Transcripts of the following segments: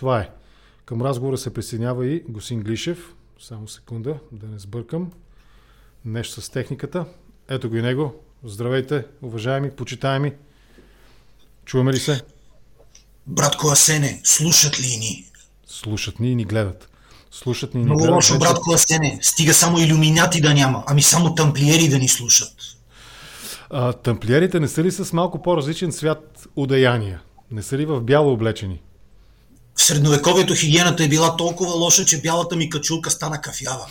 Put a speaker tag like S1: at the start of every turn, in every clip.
S1: Това е. Към разговора се присъединява и Госин Глишев. Само секунда, да не сбъркам. Нещо с техниката. Ето го и него. Здравейте, уважаеми, почитаеми. Чуваме ли се?
S2: Братко Асене, слушат ли ни?
S1: Слушат ни и ни гледат. Слушат ни и ни
S2: Много
S1: гледат.
S2: лошо,
S1: Вече-
S2: братко Асене. Стига само иллюминати да няма, ами само тамплиери да ни слушат.
S1: А, тамплиерите не са ли с малко по-различен свят удаяния? Не са ли в бяло облечени?
S2: В средновековието хигиената е била толкова лоша, че бялата ми качулка стана кафява.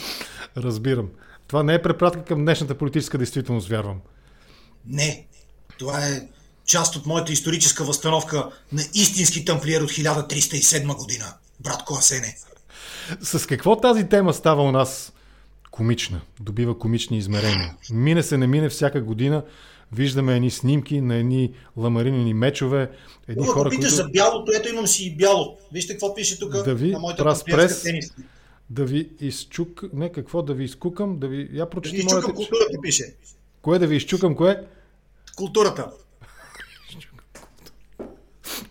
S1: Разбирам. Това не е препратка към днешната политическа действителност, вярвам.
S2: Не, това е част от моята историческа възстановка на истински тамплиер от 1307 година. Братко Асене.
S1: С какво тази тема става у нас комична? Добива комични измерения. Мине се, не мине всяка година. Виждаме едни снимки на едни ламаринени мечове, едни
S2: Ако
S1: хора,
S2: питаш
S1: които
S2: за бялото, ето имам си и бяло. Вижте какво пише тук
S1: Да ви
S2: на моята
S1: прес. да ви изчук... Не, какво да ви изкукам? Да ви... Я
S2: Да
S1: прочети
S2: ви изчукам
S1: моята...
S2: културата пише.
S1: Кое да ви изчукам, кое?
S2: Културата.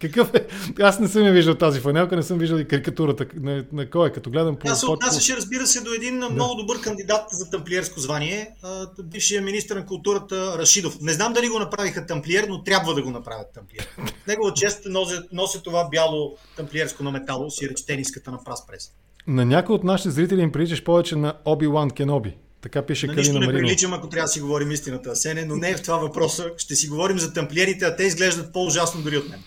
S1: Какъв е? Аз не съм я виждал тази фанелка, не съм виждал и карикатурата. На, на кой е? Като гледам по...
S2: Тя се отнасяше, разбира се, до един много добър кандидат за тамплиерско звание, бившия министр на културата Рашидов. Не знам дали го направиха тамплиер, но трябва да го направят тамплиер. Негова чест носи, носи това бяло тамплиерско на метало, си реч тениската на прас прес.
S1: На някой от нашите зрители им приличаш повече на Оби-Ван Кеноби. Така пише
S2: На
S1: Калина
S2: нищо не
S1: Маринова.
S2: приличам, ако трябва да си говорим истината, Сене, но не е в това въпроса. Ще си говорим за тамплиерите, а те изглеждат по-ужасно дори от мен.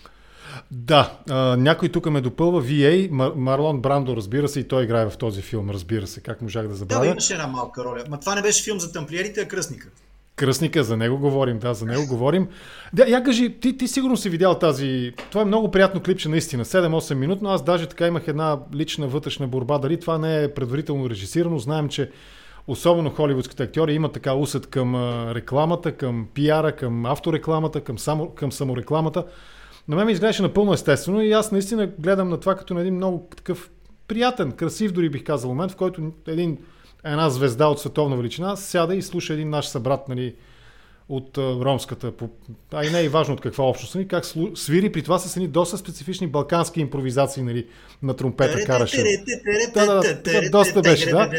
S1: Да, а, някой тук ме допълва. VA, Мар- Марлон Брандо, разбира се, и той играе в този филм, разбира се. Как можах да
S2: Да,
S1: забравя?
S2: имаше една малка роля. Ма това не беше филм за тамплиерите, а кръстника.
S1: Кръстника, за него говорим, да, за него говорим. Да, я кажи, ти, ти сигурно си видял тази... Това е много приятно клипче, наистина. 7-8 минутно. Аз даже така имах една лична вътрешна борба. Дали това не е предварително режисирано. Знаем, че особено холивудските актьори имат така усет към рекламата, към пиара, към авторекламата, към, само, към саморекламата. На мен ми изглеждаше напълно естествено и аз наистина гледам на това като на един много такъв приятен, красив дори бих казал момент, в който един, една звезда от световна величина сяда и слуша един наш събрат, нали, от ромската, а и не е и важно от каква общност, нали, как свири, при това с едни доста специфични балкански импровизации нали, на тромпета караше. Да, да, да, да, доста беше, да.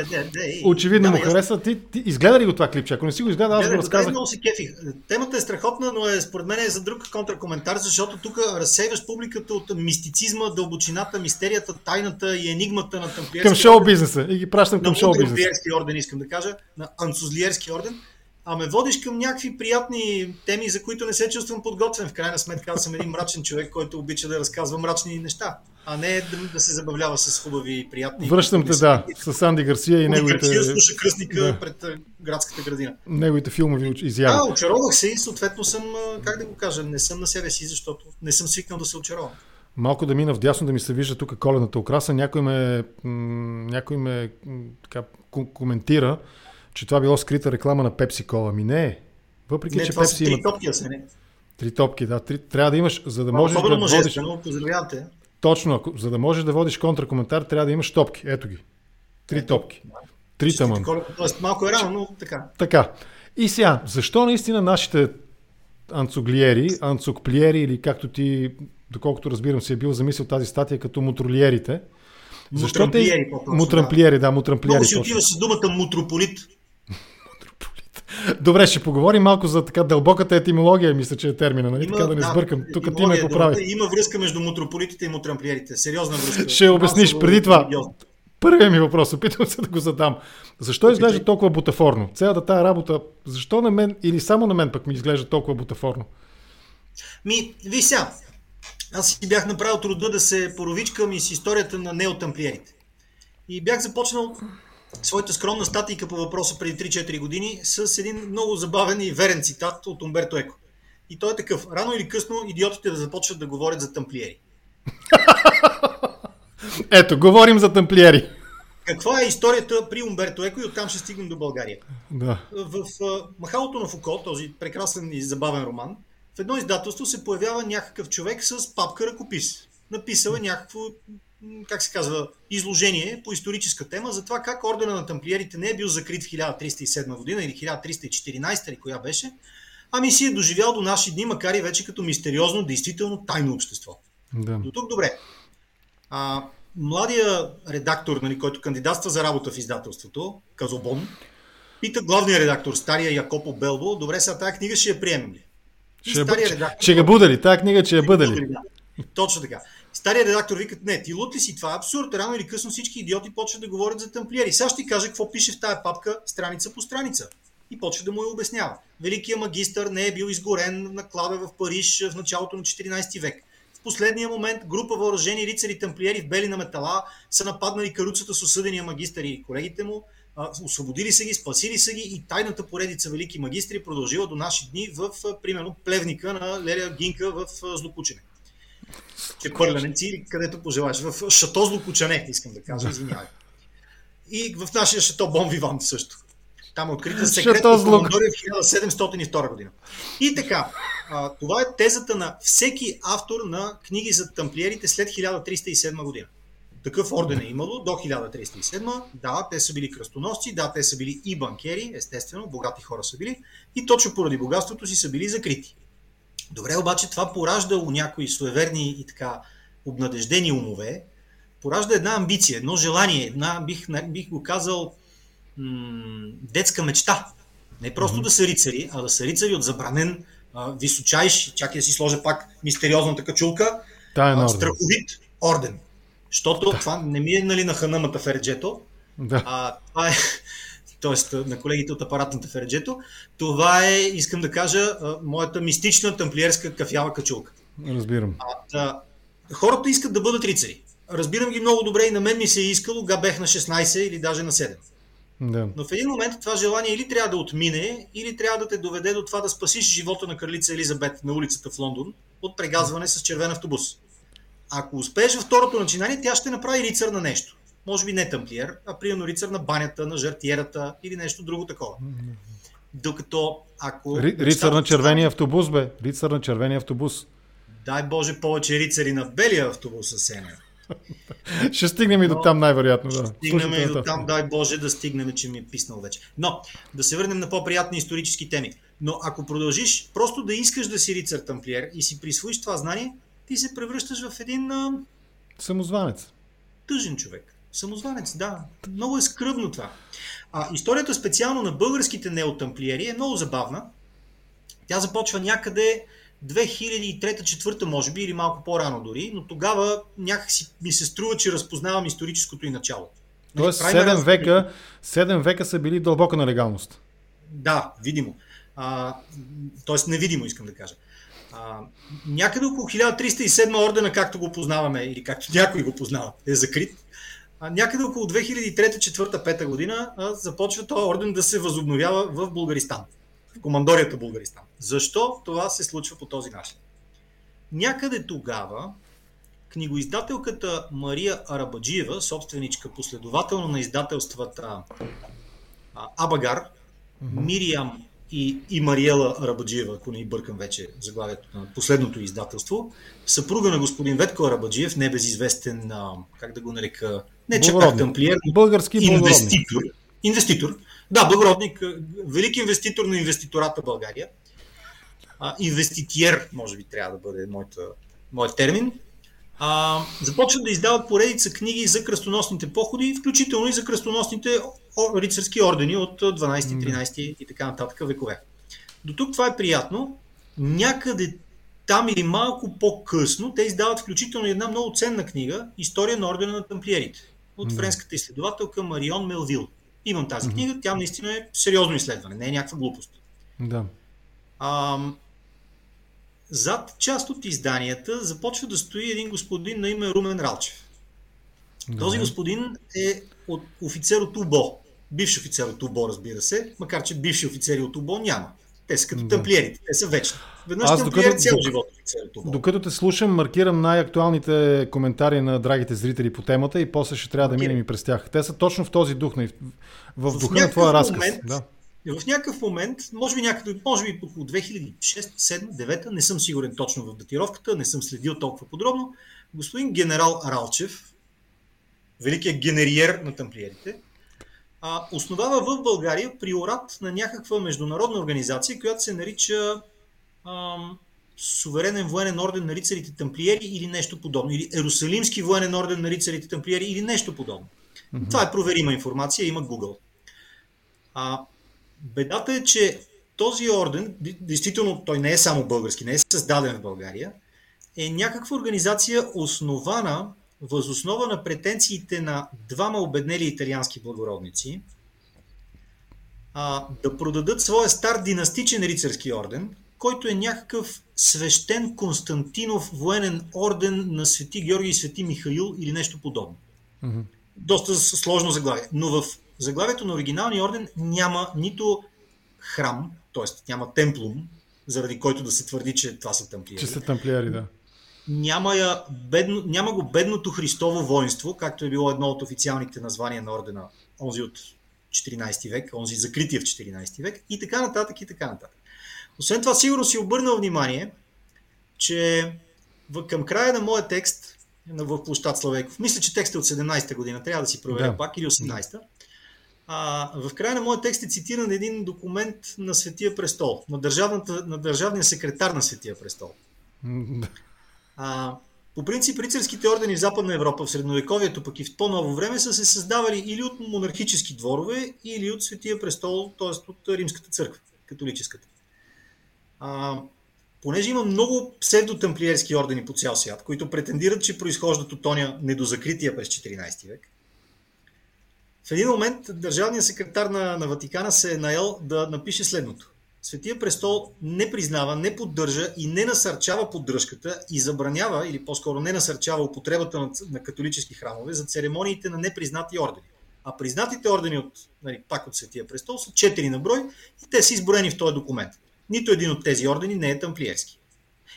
S1: Очевидно му хареса. Ти, ти изгледа ли го това клипче? Ако не си го изгледа, аз го
S2: Гледай,
S1: разказах.
S2: Много се кефих. Темата е страхотна, но е, според мен е за друг контракоментар, защото тук разсейваш публиката от мистицизма, дълбочината, мистерията, тайната и енигмата на тамплиерския
S1: Към шоу бизнеса и ги пращам към
S2: на
S1: шоу бизнеса.
S2: мудрия орден, искам да кажа, на анцузлиерски орден, а ме водиш към някакви приятни теми, за които не се чувствам подготвен. В крайна сметка аз съм един мрачен човек, който обича да разказва мрачни неща, а не да, да се забавлява с хубави и приятни.
S1: Връщам те, да, с Анди Гарсия и
S2: Неговите...
S1: неговите,
S2: слуша кръстника
S1: да.
S2: пред градската градина.
S1: неговите филмови уч-
S2: Да,
S1: изяви.
S2: очаровах се и съответно съм, как да го кажа, не съм на себе си, защото не съм свикнал да се очаровам.
S1: Малко да мина вдясно да ми се вижда тук колената украса. Някой ме, някой ме така, ко- коментира, че това било скрита реклама на Пепси Кола. Ми не е. Въпреки,
S2: Не,
S1: че
S2: това са
S1: Пепси
S2: три
S1: има
S2: топки, а се не.
S1: три топки, да, три, трябва да имаш, за да можеш
S2: Особено
S1: да водиш,
S2: мъжествено, поздравявам те.
S1: точно, ако, за да можеш да водиш контракоментар, трябва да имаш топки. Ето ги. Три топки. Три тъмън.
S2: Тоест малко е рано, но така.
S1: Така. И сега, защо наистина нашите анцуглиери, анцукплиери или както ти, доколкото разбирам, си е бил замислил тази статия като мутроливерите, защо те...
S2: Мутрамплиери,
S1: да, мутрамплиери.
S2: Много си отиваш с думата мутрополит.
S1: Добре, ще поговорим малко за така дълбоката етимология, мисля, че е термина, нали? така да не сбъркам. Тук ти ме
S2: е
S1: поправи.
S2: Има връзка между мутрополитите и мутрамплиерите. Сериозна връзка.
S1: Ще обясниш преди това. Първият ми въпрос, опитвам се да го задам. Защо изглежда толкова бутафорно? Цялата тая работа, защо на мен или само на мен пък ми изглежда толкова бутафорно?
S2: Ми, виж сега. Аз си бях направил труда да се поровичкам и с историята на неотамплиерите. И бях започнал своята скромна статика по въпроса преди 3-4 години с един много забавен и верен цитат от Умберто Еко. И той е такъв. Рано или късно идиотите да започват да говорят за тамплиери.
S1: Ето, говорим за тамплиери.
S2: Каква е историята при Умберто Еко и оттам ще стигнем до България?
S1: Да.
S2: В а, Махалото на Фуко, този прекрасен и забавен роман, в едно издателство се появява някакъв човек с папка ръкопис. Написал е някакво, как се казва, изложение по историческа тема за това как ордена на тамплиерите не е бил закрит в 1307 година или 1314 или коя беше, ами си е доживял до наши дни, макар и вече като мистериозно, действително тайно общество.
S1: да.
S2: До тук добре. А, младия редактор, нали, който кандидатства за работа в издателството, Казобон, пита главния редактор, стария Якопо Белбо, добре, сега тази книга ще я приемем ли?
S1: Ще, редактор, ще я бъде ли? Тази книга ще я бъде ли?
S2: Да. Точно така. Стария редактор вика, не, ти лут ли си, това е абсурд. Рано или късно всички идиоти почват да говорят за тамплиери. Сега ще ти кажа какво пише в тая папка страница по страница. И почва да му я обяснява. Великият магистър не е бил изгорен на клада в Париж в началото на 14 век. В последния момент група въоръжени рицари тамплиери в бели на метала са нападнали каруцата с осъдения магистър и колегите му, освободили са ги, спасили са ги и тайната поредица велики магистри продължила до наши дни в, примерно, плевника на Лелия Гинка в Злокучене. Чепърленици, където пожелаеш. В Шато Злокучане, искам да кажа, извинявай. И в нашия Шато Бон Вивант също. Там е открита секретна командория в 1702 година. И така, а, това е тезата на всеки автор на книги за тамплиерите след 1307 година. Такъв орден е имало до 1307. Да, те са били кръстоносци, да, те са били и банкери, естествено, богати хора са били, и точно поради богатството си са били закрити. Добре, обаче това поражда у някои суеверни и така обнадеждени умове, поражда една амбиция, едно желание, една, бих, бих го казал, м- детска мечта. Не просто mm-hmm. да са рицари, а да са рицари от забранен а, височайш, чакай да си сложа пак мистериозната качулка, а, страховит орден. Защото да. това не ми е нали, на ханамата Ферджето, да. а това е, т.е. на колегите от апаратната Ферджето, това е, искам да кажа, моята мистична тамплиерска кафява качулка.
S1: Разбирам.
S2: А, да, хората искат да бъдат рицари. Разбирам ги много добре и на мен ми се е искало, га бех на 16 или даже на 7. Да. Но в един момент това желание или трябва да отмине, или трябва да те доведе до това да спасиш живота на кралица Елизабет на улицата в Лондон от прегазване с червен автобус. Ако успееш във второто начинание, тя ще направи рицар на нещо. Може би не тамплиер, а примерно рицар на банята, на жартиерата или нещо друго такова. Докато ако...
S1: Ри, рицар на червения автобус, бе. Рицар на червения автобус.
S2: Дай Боже повече рицари на белия автобус, Сеня.
S1: Ще стигнем и до там най-вероятно. Да.
S2: Стигнем и до там, дай Боже да стигнем, че ми е писнал вече. Но, да се върнем на по-приятни исторически теми. Но ако продължиш просто да искаш да си рицар тамплиер и си присвоиш това знание, ти се превръщаш в един...
S1: Самозванец.
S2: Тъжен човек. Самозванец, да. Много е скръвно това. А историята специално на българските неотамплиери е много забавна. Тя започва някъде 2003-2004 може би или малко по-рано дори, но тогава някакси ми се струва, че разпознавам историческото и начало.
S1: Нали, Тоест 7 раз... века, 7 века са били дълбока на легалност.
S2: Да, видимо. А, тоест невидимо, искам да кажа. А, някъде около 1307 ордена, както го познаваме, или както някой го познава, е закрит. А, някъде около 2003-2004-2005 година а, започва този орден да се възобновява в Българистан в командорията Българистан. Защо това се случва по този начин? Някъде тогава книгоиздателката Мария Арабаджиева, собственичка последователно на издателствата Абагар. Мириам и, и Мариела Арабаджиева, ако не и бъркам вече заглавието на последното издателство, съпруга на господин Ветко Арабаджиев, небезизвестен, как да го нарека, не чак тамплиер,
S1: български
S2: инвеститор. Инвеститор, да, благородник, велик инвеститор на инвеститората България. А, инвеститиер, може би трябва да бъде моята, моят термин. А, започват да издават поредица книги за кръстоносните походи, включително и за кръстоносните рицарски ордени от 12, 13 и така нататък векове. До тук това е приятно. Някъде там или малко по-късно те издават включително една много ценна книга История на ордена на тамплиерите от френската изследователка Марион Мелвил. Имам тази mm-hmm. книга, тя наистина е сериозно изследване, не е някаква глупост.
S1: Да.
S2: А, зад част от изданията започва да стои един господин на име Румен Ралчев. Да. Този господин е от офицер от УБО. Бивш офицер от УБО, разбира се, макар че бивши офицери от УБО няма. Те са като да. тамплиерите, те са вечни. Веднъж Аз докато, цял живот
S1: Докато те слушам, маркирам най-актуалните коментари на драгите зрители по темата и после ще трябва да минем и през тях. Те са точно в този дух, в, в духа на твоя разказ. Момент, да.
S2: В някакъв момент, може би някъде, може би около 2006, 2007, 2009, не съм сигурен точно в датировката, не съм следил толкова подробно, господин генерал Ралчев, великият генериер на тамплиерите, а, основава в България приорат на някаква международна организация, която се нарича ам, суверенен военен орден на рицарите тамплиери или нещо подобно. Или Ерусалимски военен орден на рицарите тамплиери или нещо подобно. Mm-hmm. Това е проверима информация, има Google. А, бедата е, че този орден, действително той не е само български, не е създаден в България, е някаква организация основана възоснова на претенциите на двама обеднели италиански благородници а, да продадат своя стар династичен рицарски орден, който е някакъв свещен Константинов военен орден на Свети Георги и Свети Михаил или нещо подобно. Mm-hmm. Доста сложно заглавие. Но в заглавието на оригиналния орден няма нито храм, т.е. няма темплум, заради който да се твърди, че това са тамплиери.
S1: Че са тамплиери, да.
S2: Няма, я бедно, няма го бедното Христово воинство, както е било едно от официалните названия на ордена, онзи от 14 век, онзи закрития в 14 век и така нататък и така нататък. Освен това, сигурно си обърнал внимание, че към края на моя текст в площад Славейков, мисля, че текстът е от 17-та година, трябва да си проверя да. пак, или 18-та, а, в края на моя текст е цитиран един документ на Светия престол, на, на държавния секретар на Светия престол. А, по принцип, рицарските ордени в Западна Европа в средновековието, пък и в по-ново време, са се създавали или от монархически дворове, или от Светия престол, т.е. от Римската църква, католическата. А, понеже има много псевдотамплиерски ордени по цял свят, които претендират, че произхождат от тоня недозакрития през 14 век, в един момент държавният секретар на, на Ватикана се е наел да напише следното. Светия престол не признава, не поддържа и не насърчава поддръжката и забранява, или по-скоро не насърчава употребата на, на католически храмове за церемониите на непризнати ордени. А признатите ордени от, нали, пак от Светия престол са четири на брой и те са изброени в този документ. Нито един от тези ордени не е тамплиерски.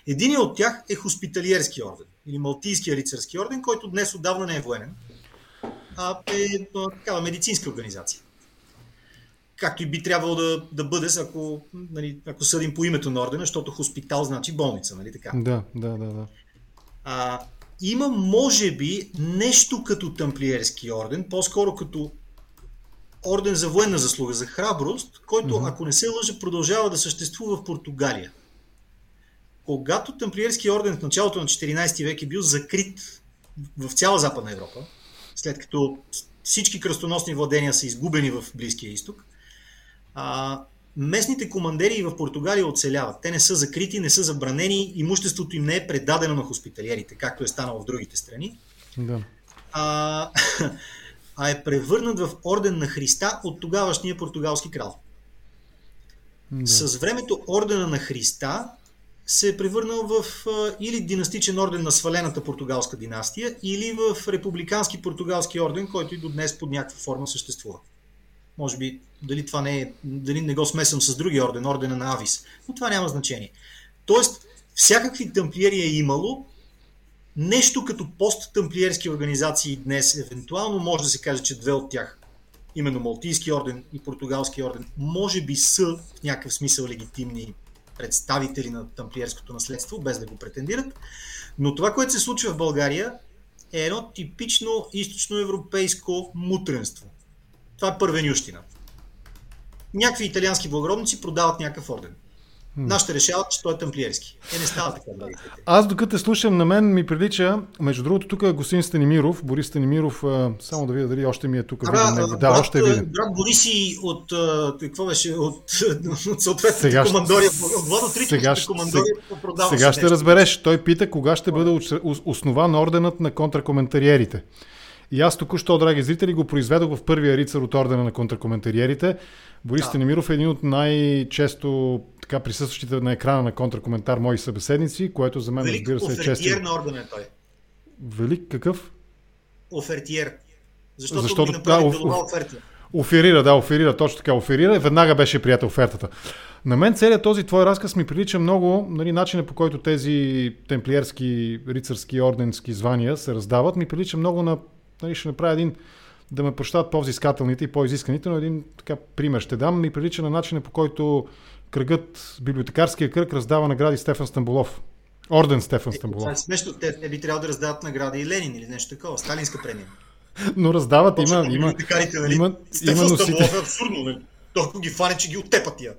S2: Единият от тях е хоспиталиерски орден или Малтийския рицарски орден, който днес отдавна не е военен, а е такава медицинска организация. Както и би трябвало да, да бъде, ако, нали, ако съдим по името на ордена, защото хоспитал значи болница, нали така?
S1: Да, да, да. да.
S2: А, има, може би, нещо като тамплиерски орден, по-скоро като орден за военна заслуга, за храброст, който, mm-hmm. ако не се лъжа, продължава да съществува в Португалия. Когато тамплиерски орден в началото на 14 век е бил закрит в цяла Западна Европа, след като всички кръстоносни владения са изгубени в Близкия изток, а, местните командери в Португалия оцеляват. Те не са закрити, не са забранени, имуществото им не е предадено на хоспиталиерите, както е станало в другите страни.
S1: Да.
S2: А, а е превърнат в орден на Христа от тогавашния португалски крал. Да. С времето ордена на Христа се е превърнал в или династичен орден на свалената португалска династия, или в републикански португалски орден, който и до днес под някаква форма съществува. Може би дали това не е, дали не го смесвам с други орден, ордена на Авис, но това няма значение. Тоест, всякакви тамплиери е имало, нещо като посттамплиерски организации днес, евентуално може да се каже, че две от тях, именно Малтийски орден и Португалски орден, може би са в някакъв смисъл легитимни представители на тамплиерското наследство, без да го претендират. Но това, което се случва в България, е едно типично източноевропейско мутренство. Това е първенющина. Някакви италиански благородници продават някакъв орден. Нашите решават, че той е тамплиерски. Е, не става така,
S1: Аз докато слушам, на мен ми прилича, между другото, тук е господин Станимиров, Борис Станимиров, само да видя дали още ми е тук.
S2: Да, брат, още е виден. Брат Бориси от, какво беше, от, от съответната командория, от Владо командория
S1: сега, сега ще разбереш. Той пита кога ще бъде основан орденът на контракоментариерите. И аз току-що, драги зрители, го произведох в първия рицар от ордена на контракоментариерите. Борис да. Станимиров е един от най-често така присъстващите на екрана на контракоментар мои събеседници, което за мен
S2: Велик
S1: разбира
S2: се е често. на ордена е той.
S1: Велик какъв?
S2: Офертиер. Защото, Защото ми да, оф... оферта.
S1: Оферира, да, оферира, точно така, оферира. Веднага беше прията офертата. На мен целият този твой разказ ми прилича много, нали, начинът по който тези темплиерски, рицарски, орденски звания се раздават, ми прилича много на, нали, ще направя един да ме прощават по-взискателните и по-изисканите, но един така пример ще дам. Ми прилича на начина по който кръгът, библиотекарския кръг раздава награди Стефан Стамбулов. Орден Стефан е, Стамбулов. Това
S2: е смешно. Те не би трябвало да раздават награди и Ленин или нещо такова. Сталинска премия.
S1: Но раздават, има, има, има,
S2: нали? има, Стефан Стамбулов е абсурдно. Нали? Толкова ги фане, че ги оттепат тия.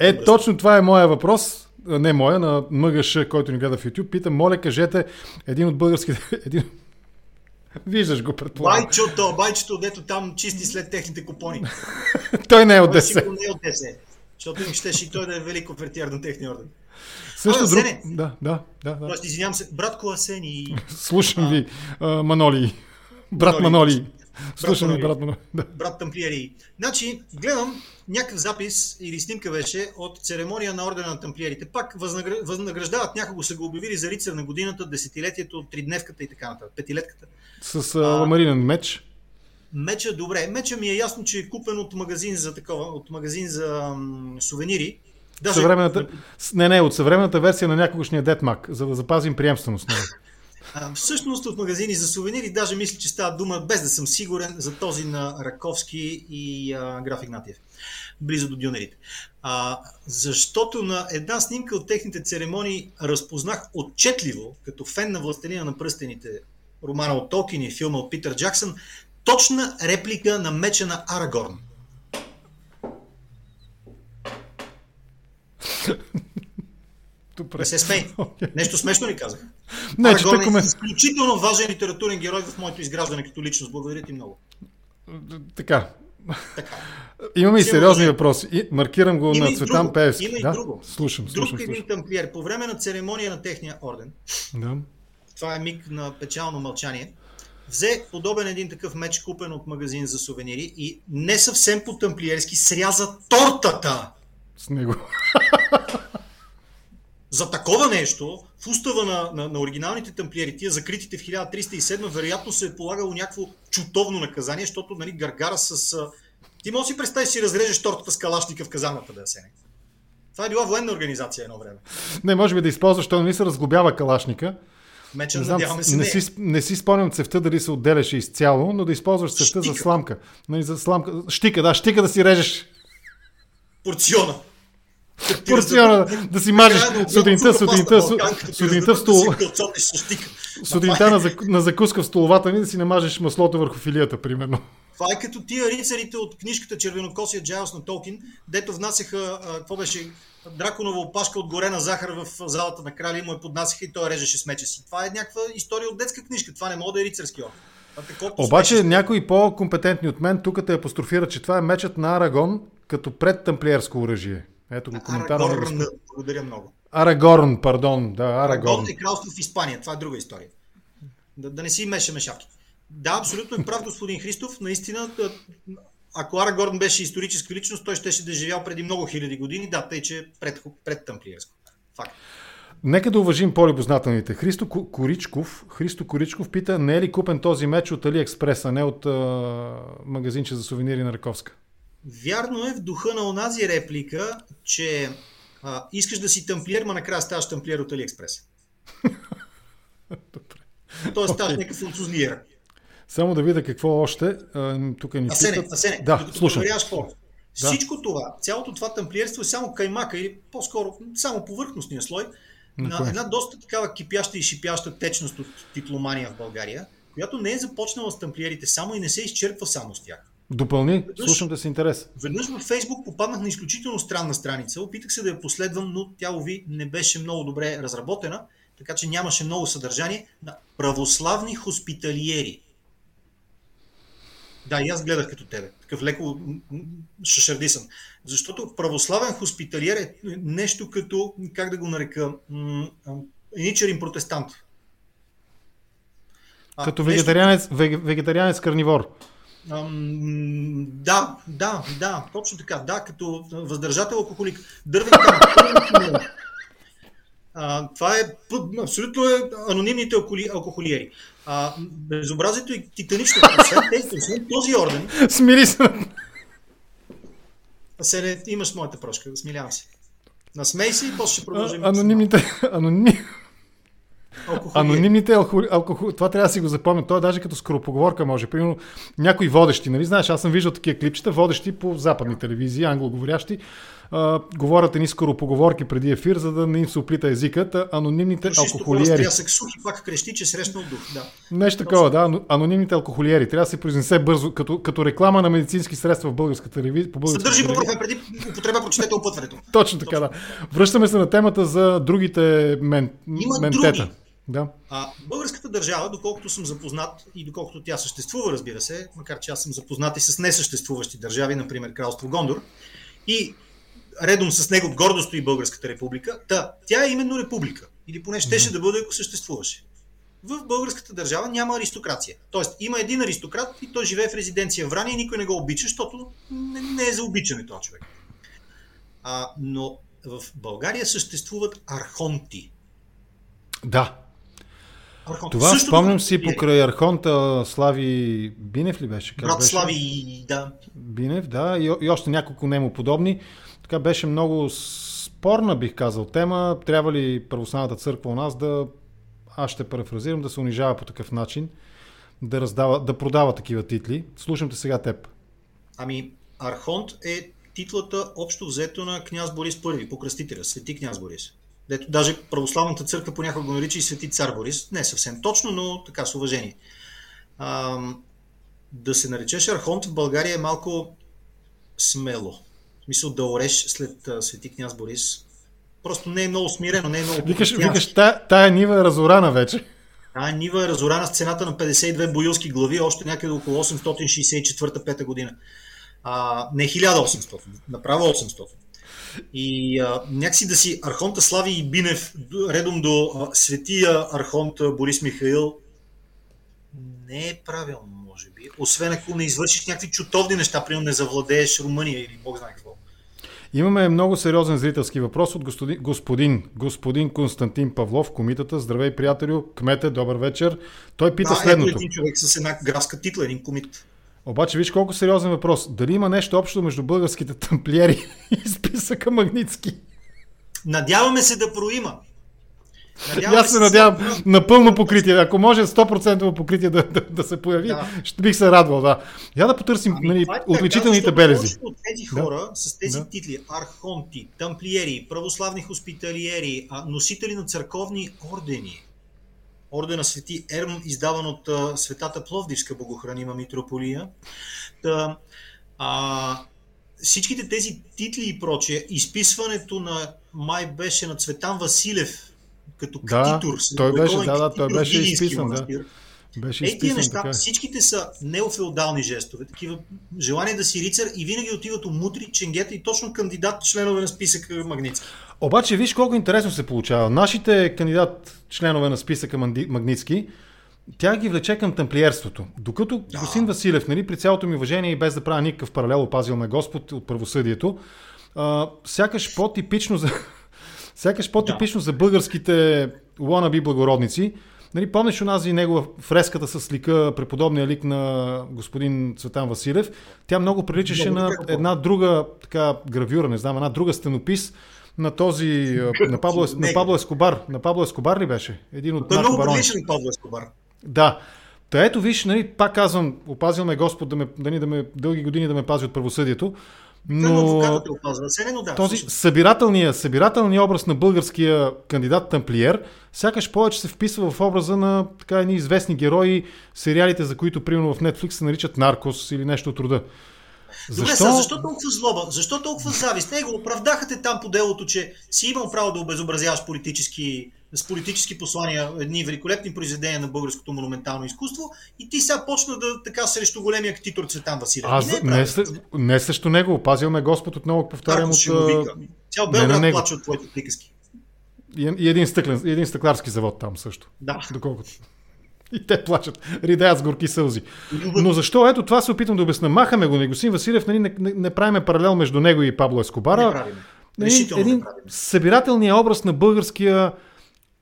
S1: Е, точно това е моя въпрос. не моя, на МГШ, който ни гледа в YouTube, пита, моля кажете един от българските... Един... Виждаш го, предполагам.
S2: Байчото, байчето, дето там чисти след техните купони.
S1: Той не е от
S2: Той
S1: ДС.
S2: сигурно не е от ДС. Защото им щеше и той да е велик офертиер на техния орден.
S1: Също
S2: Абе,
S1: друг...
S2: Асене.
S1: Да, да, да, да.
S2: Тоест, извинявам се, братко Асени,
S1: Слушам ви, а, Маноли. Брат
S2: Маноли.
S1: Маноли. Слушам ви, брат Маноли. Да.
S2: брат тамплиери. Значи, гледам някакъв запис или снимка беше от церемония на ордена на тамплиерите. Пак възнагр... възнаграждават някого, са го обявили за рицар на годината, десетилетието, тридневката и така нататък, петилетката.
S1: С а, ламаринен меч.
S2: Меча, добре. Меча ми е ясно, че е купен от магазин за такова, от магазин за м, сувенири. Даже,
S1: Съвременната... Не, не, от съвременната версия на някогашния Детмак, за да запазим приемственост. Нали?
S2: а, всъщност от магазини за сувенири, даже мисля, че става дума, без да съм сигурен, за този на Раковски и а, Граф Игнатиев, близо до дюнерите. А, защото на една снимка от техните церемонии разпознах отчетливо, като фен на Властелина на пръстените, романа от Толкин и филма от Питър Джаксън, точна реплика на меча на Арагорн.
S1: Добре.
S2: Не се смей. Нещо смешно ли казах?
S1: Не, че
S2: е изключително важен литературен герой в моето изграждане като личност. Благодаря ти много.
S1: Така.
S2: Така.
S1: Имаме и сериозни
S2: може.
S1: въпроси. И, маркирам го
S2: Има
S1: на
S2: и
S1: Цветан
S2: друго.
S1: Пеевски.
S2: Има и
S1: да?
S2: друго.
S1: Слушам,
S2: Друг
S1: слушам,
S2: един
S1: слушам.
S2: тамплиер, по време на церемония на техния орден,
S1: Да.
S2: Това е миг на печално мълчание, взе подобен един такъв меч, купен от магазин за сувенири и не съвсем по тамплиерски сряза тортата.
S1: С него.
S2: За такова нещо, в устава на, на, на оригиналните тамплиери, тия закритите в 1307, вероятно се е полагало някакво чутовно наказание, защото нали, гаргара с... Ти може си представиш си разрежеш тортата с калашника в казармата да сене. Това е била военна организация едно време.
S1: Не, може би да използваш, защото не се разглобява калашника.
S2: Меча,
S1: Не, знам,
S2: надяваме се,
S1: не,
S2: не.
S1: си, не си спомням цевта дали се отделяше изцяло, но да използваш цевта за сламка. Нали, за сламка. Щика, да, щика да си режеш.
S2: Порциона.
S1: Порциона, да, си мажеш сутринта, сутринта, су- сутринта в стол, сутринта на, зак- на закуска в столовата ни да си намажеш маслото върху филията, примерно.
S2: Това е като тия рицарите от книжката Червенокосия Джайлс на Толкин, дето внасяха, какво беше, драконова опашка от горена захар в залата на краля и му я поднасяха и той режеше с меча си. Това е някаква история от детска книжка. Това не може да е рицарски опит. Е
S1: Обаче
S2: посмешище.
S1: някои по-компетентни от мен тук те апострофират, че това е мечът на Арагон като предтамплиерско оръжие. Ето го коментар. на
S2: Арагорн.
S1: господин-
S2: Благодаря много.
S1: Арагорн, пардон. Да, Арагорн.
S2: Арагорн е кралство в Испания. Това е друга история. Да, да не си мешаме шапки. Да, абсолютно е прав господин Христов. Наистина, ако Арагорн беше историческа личност, той щеше да е живял преди много хиляди години. Да, тъй, че пред, пред тамплиерско. Факт.
S1: Нека да уважим по-любознателните. Христо Коричков, Христо Коричков пита, не е ли купен този меч от Алиекспрес, а не от а, магазинче за сувенири на Раковска?
S2: Вярно е в духа на онази реплика, че а, искаш да си тамплиер, ма накрая ставаш тамплиер от Алиекспрес. Тоест ставаш
S1: Окей.
S2: някакъв французниер.
S1: Само да видя какво още. Тук ни
S2: Асене,
S1: питат.
S2: Асене,
S1: Да, слушам. Да.
S2: Всичко това, цялото това тамплиерство е само каймака или по-скоро само повърхностния слой
S1: На
S2: на
S1: кое?
S2: една доста такава кипяща и шипяща течност от титломания в България, която не е започнала с тамплиерите само и не се изчерпва само с тях.
S1: Допълни, слушам да си интерес.
S2: Веднъж във Фейсбук попаднах на изключително странна страница. Опитах се да я последвам, но тя, ови, не беше много добре разработена, така че нямаше много съдържание на православни хоспиталиери. Да, и аз гледах като тебе. Такъв леко шашардисан. Защото православен хоспиталиер е нещо като, как да го нарека, еничарин протестант. А,
S1: Като
S2: нещо-
S1: вегетарианец, веге- вегетарианец карнивор.
S2: Ам, да, да, да, точно така. Да, като въздържател алкохолик. Дървен камък. А, това е абсолютно е анонимните алкохолиери. А, безобразието е титанично. Освен, тези, освен този орден,
S1: Смири се.
S2: се имаш моята прошка, смилявам се. Насмей се и после ще продължим.
S1: А, Анонимните, аноним,
S2: Алкохолиери.
S1: анонимните алкохол, алкохол, това трябва да си го запомня. Това е даже като скоропоговорка може. Примерно някои водещи, нали знаеш, аз съм виждал такива клипчета, водещи по западни телевизии, англоговорящи, а, говорят едни скоропоговорки преди ефир, за да не им се оплита езикът. Анонимните
S2: Фашисто
S1: алкохолиери.
S2: Хора с сухи пак крещи, че срещнал дух. Да.
S1: Нещо такова, да. ано- Анонимните алкохолиери. Трябва да се произнесе бързо, като, като реклама на медицински средства в българската телевизия. По българската
S2: Съдържи
S1: телевизия.
S2: преди употреба, прочетете опътването.
S1: Точно така, да. Връщаме се на темата за другите мен,
S2: Има
S1: ментета.
S2: други.
S1: Да.
S2: А, българската държава, доколкото съм запознат и доколкото тя съществува, разбира се, макар че аз съм запознат и с несъществуващи държави, например Кралство Гондор, и редом с него гордо стои Българската република, та, тя е именно република. Или поне щеше да бъде, ако съществуваше. В българската държава няма аристокрация. Тоест, има един аристократ и той живее в резиденция Врани и никой не го обича, защото не, не е за обичане този човек. А, но в България съществуват архонти.
S1: Да.
S2: архонти.
S1: Това
S2: Същото
S1: спомням си
S2: вие.
S1: покрай Архонта Слави Бинев ли беше? Как
S2: Брат
S1: беше?
S2: Слави и да.
S1: Бинев, да, и, и още няколко нему подобни. Така беше много спорна, бих казал, тема. Трябва ли православната църква у нас да, аз ще парафразирам, да се унижава по такъв начин, да, раздава, да продава такива титли. Слушам те сега теб.
S2: Ами, Архонт е титлата общо взето на княз Борис I, покръстителя, свети княз Борис. Дето даже православната църква понякога го нарича и свети цар Борис. Не съвсем точно, но така с уважение. А, да се наречеш Архонт в България е малко смело. В смисъл да ореш след а, свети княз Борис. Просто не е много смирено, не е много
S1: Викаш, викаш тая, тая нива е разорана вече.
S2: А нива е разорана с цената на 52 боилски глави още някъде около 864-5 година. А, не 1800, направо 800. И а, някакси да си Архонта Слави и Бинев редом до а, светия Архонт Борис Михаил не е правилно. Освен ако не извършиш някакви чутовни неща, примерно не завладееш Румъния или Бог знае какво.
S1: Имаме много сериозен зрителски въпрос от господин, господин, господин Константин Павлов, комитата. Здравей, приятелю, кмете, добър вечер. Той пита
S2: Да, ето
S1: следното.
S2: един човек с една градска титла, един комит.
S1: Обаче виж колко сериозен въпрос. Дали има нещо общо между българските тамплиери и списъка Магницки?
S2: Надяваме се да проима.
S1: И аз се надявам на пълно покритие. Ако може 100% покритие да, да, да се появи,
S2: Да.
S1: ще бих се радвал, да. Я да потърсим
S2: Ами,
S1: нали,
S2: е така,
S1: отличителните
S2: защото
S1: белези.
S2: От тези
S1: Да.
S2: хора с тези
S1: Да.
S2: титли, архонти, тамплиери, православни хоспиталиери, носители на църковни ордени, ордена Свети Ерм, издаван от а, Светата Пловдивска богохранима митрополия, та, а, всичките тези титли и прочее, изписването на май беше на Цветан Василев като
S1: Да,
S2: ктитор,
S1: той беше, да, да, той беше
S2: Видински
S1: изписан, да. Беше
S2: Ей, тия неща,
S1: така.
S2: всичките са неофеодални жестове, такива желание да си рицар и винаги отиват у мутри, ченгета и точно кандидат членове на списъка Магницки.
S1: Обаче виж колко интересно се получава. Нашите кандидат членове на списъка Магницки, тя ги влече към тамплиерството. Докато да. Госин Василев, нали, при цялото ми уважение и без да правя никакъв паралел, опазил ме Господ от правосъдието, а, сякаш по-типично за, сякаш по-типично да. за българските wannabe благородници. Нали, помниш онази негова фреската с лика, преподобния лик на господин Цветан Василев? Тя много приличаше
S2: Много
S1: на една друга така гравюра, не знам, една друга стенопис на този, на Пабло, на Пабло Ескобар. На Пабло Ескобар ли беше? Един от
S2: Той е много приличен на Павло Ескобар.
S1: Да. Та ето виж, нали, пак казвам, опазил ме Господ да ме, да, да ме, дълги години да ме пази от правосъдието,
S2: Но...
S1: но
S2: опазва. Все едно да.
S1: този събирателния, събирателния образ на българския кандидат тамплиер, сякаш повече се вписва в образа на така едни известни герои, сериалите, за които примерно в Netflix се наричат Наркос или нещо от рода.
S2: Добре, защо? защо толкова злоба? Защо толкова завист? Него оправдаха те там по делото, че си имал право да обезобразяваш политически, с политически послания едни великолепни произведения на българското монументално изкуство и ти сега почна да така срещу големия ктитор Цветан Василев.
S1: Аз
S2: не, е
S1: не, не срещу него, опазил ме Господ отново, повтарям от...
S2: Цял
S1: не
S2: Белград
S1: него.
S2: плаче от твоите приказки.
S1: И, и един, стъклен, и един стъкларски завод там също.
S2: Да.
S1: Доколкото. И те плачат. Ридаят с горки сълзи. Но защо? Ето това се опитвам да обясна. Махаме го. Негосин Василев, нали, не, не, не правиме паралел между него и Пабло
S2: Не
S1: Ескобара.
S2: правим.
S1: Нали, един
S2: не правим.
S1: събирателния образ на българския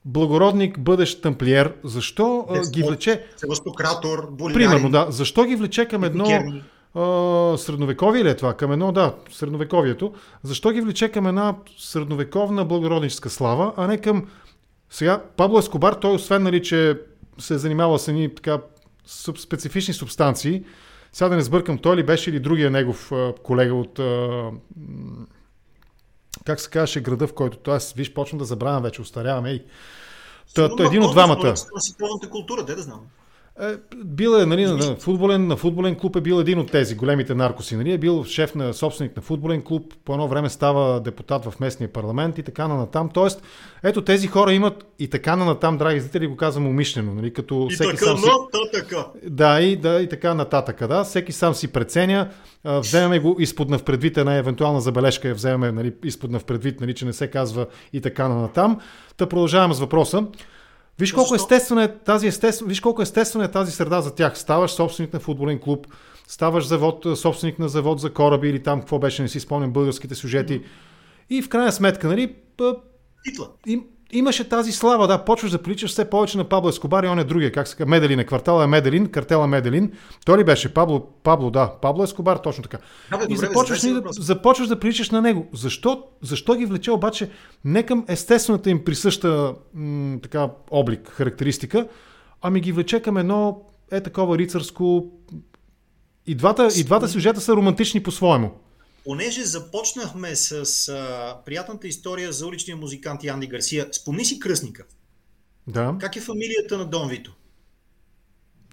S1: благородник, бъдещ тамплиер. Защо а, ги влече?
S2: Севастократор, Болярин,
S1: Примерно, да. Защо ги влече към едно а, средновековие ли е това? Към едно, да, средновековието. Защо ги влече към една средновековна благородническа слава, а не към... Сега, Пабло Ескобар, той освен, нали, че се е занимавал с едни така специфични субстанции, сега да не сбъркам, той ли беше или другия негов а, колега от м, как се казваше града, в който аз, виж, почвам да забравям вече, устарявам, ей. Та, та, един от двамата.
S2: На световната култура, де да знам.
S1: Е, бил е нали, на, футболен, на футболен клуб е бил един от тези големите наркоси. Нали, е бил шеф на собственик на футболен клуб, по едно време става депутат в местния парламент и така на натам. Тоест, ето тези хора имат и така на натам, драги зрители, го казвам умишлено. Нали, като
S2: и
S1: всеки
S2: така
S1: сам си...
S2: нататъка.
S1: Да и, да, и така нататък. Да. Всеки сам си преценя. Вземаме го изподна в предвид една евентуална забележка, я вземаме нали, изподна в предвид, нали, че не се казва и така на натам. Та продължаваме с въпроса. Виж колко, естествена е тази естествен, виж колко естествена е тази среда за тях. Ставаш собственик на футболен клуб, ставаш завод, собственик на завод за кораби или там какво беше, не си спомням българските сюжети. И в крайна сметка, нали,
S2: Титла.
S1: им, имаше тази слава, да, почваш да приличаш все повече на Пабло Ескобар и он е другия, как се казва, Меделин е квартала е Меделин, картела Меделин. Той ли беше? Пабло, Пабло да, Пабло Ескобар, точно така.
S2: Да, бе,
S1: и
S2: добре,
S1: започваш,
S2: бе,
S1: да, започваш да приличаш на него. Защо, защо ги влече обаче не към естествената им присъща м- така облик, характеристика, ами ги влече към едно е такова рицарско... И двата, и двата сюжета са романтични по-своему.
S2: Понеже започнахме с а, приятната история за уличния музикант Янди Гарсия, спомни си кръстника.
S1: Да.
S2: Как е фамилията на Дон Вито?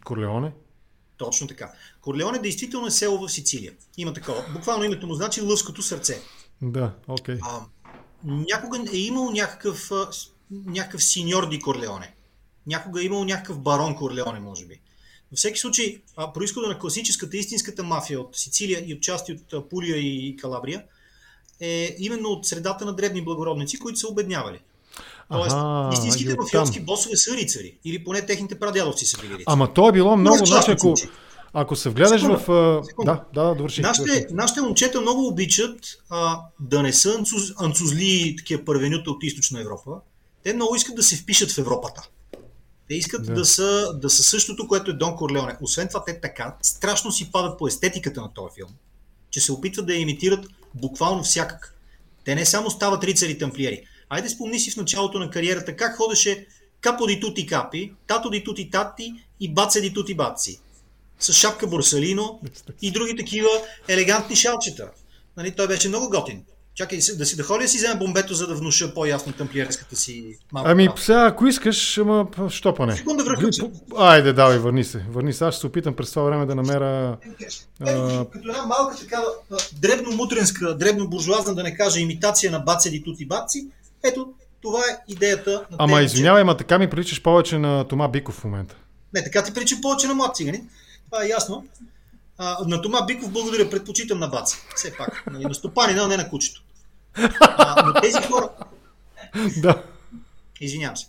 S1: Корлеоне.
S2: Точно така. Корлеоне действително е село в Сицилия. Има такова. Буквално името му значи лъвското сърце.
S1: Да, окей. Okay.
S2: А, някога е имал някакъв, някакъв синьор Ди Корлеоне. Някога е имал някакъв барон Корлеоне, може би. Във всеки случай, происхода на класическата истинската мафия от Сицилия и от части от Пулия и Калабрия е именно от средата на дребни благородници, които са обеднявали. Тоест,
S1: Аха,
S2: истинските мафиотски босове са рицари. Или поне техните прадядовци са били рицари.
S1: Ама то е било много,
S2: Може,
S1: значи ако, ако се вгледаш
S2: Секунда,
S1: в...
S2: секунда.
S1: Да, да, довърши.
S2: Нашите, нашите момчета много обичат а, да не са анцуз, анцузли такива първенюта от източна Европа. Те много искат да се впишат в Европата. Те искат
S1: Да.
S2: да, са, да са същото, което е Дон Корлеоне. Освен това, те така страшно си падат по естетиката на този филм, че се опитват да я имитират буквално всякак. Те не само стават рицари тамплиери. Айде спомни си в началото на кариерата как ходеше капо ди тути капи, тато ди тути тати и баце ди тути баци. С шапка Борсалино и други такива елегантни шалчета. Нали, той беше много готин. Чакай да си да ходя си взема бомбето, за да внуша по-ясно тамплиерската си малка
S1: Ами, сега, ако искаш, ама що па не?
S2: Секунда, връхна се.
S1: Айде, давай, върни се. Върни се. Аз ще се опитам през това време да намеря...
S2: Ето, като една малка такава а, дребно-мутренска, дребно-буржуазна, да не кажа, имитация на баци тути баци, ето, това е идеята на
S1: Ама
S2: тези
S1: извинявай, ама така ми приличаш повече на Тома Биков в момента.
S2: Не, така ти прича повече на млад цигани. Това е ясно. А, на Тома Биков благодаря, предпочитам на Баци. Все пак. Нали, на стопанина, не на кучето. А, но тези хора...
S1: да.
S2: Извинявам се.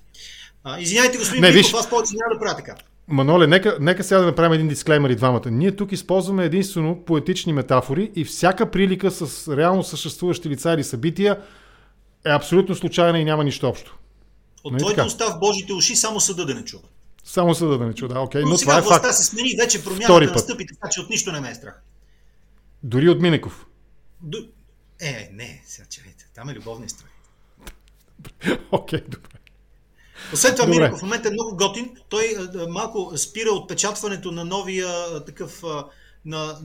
S2: А, извинявайте, господин
S1: Не,
S2: Биков,
S1: виж.
S2: аз повече няма да правя така.
S1: Маноле, нека, нека сега да направим един дисклеймер и двамата. Ние тук използваме единствено поетични метафори и всяка прилика с реално съществуващи лица или събития е абсолютно случайна и няма нищо общо.
S2: От
S1: Нали
S2: твоите уста в Божите уши само съда да не чува.
S1: Само съда да не чуда, окей,
S2: Но,
S1: но
S2: сега
S1: това е
S2: властта
S1: факт.
S2: се смени, вече промяната
S1: път.
S2: настъпи, така че от нищо не ме е страх.
S1: Дори от Минеков.
S2: До... Е, не, сега чакайте, там е любовни страни.
S1: Окей, добре.
S2: Освен това. Минеков в момента е много готин. Той а, а, малко спира отпечатването на новия такъв на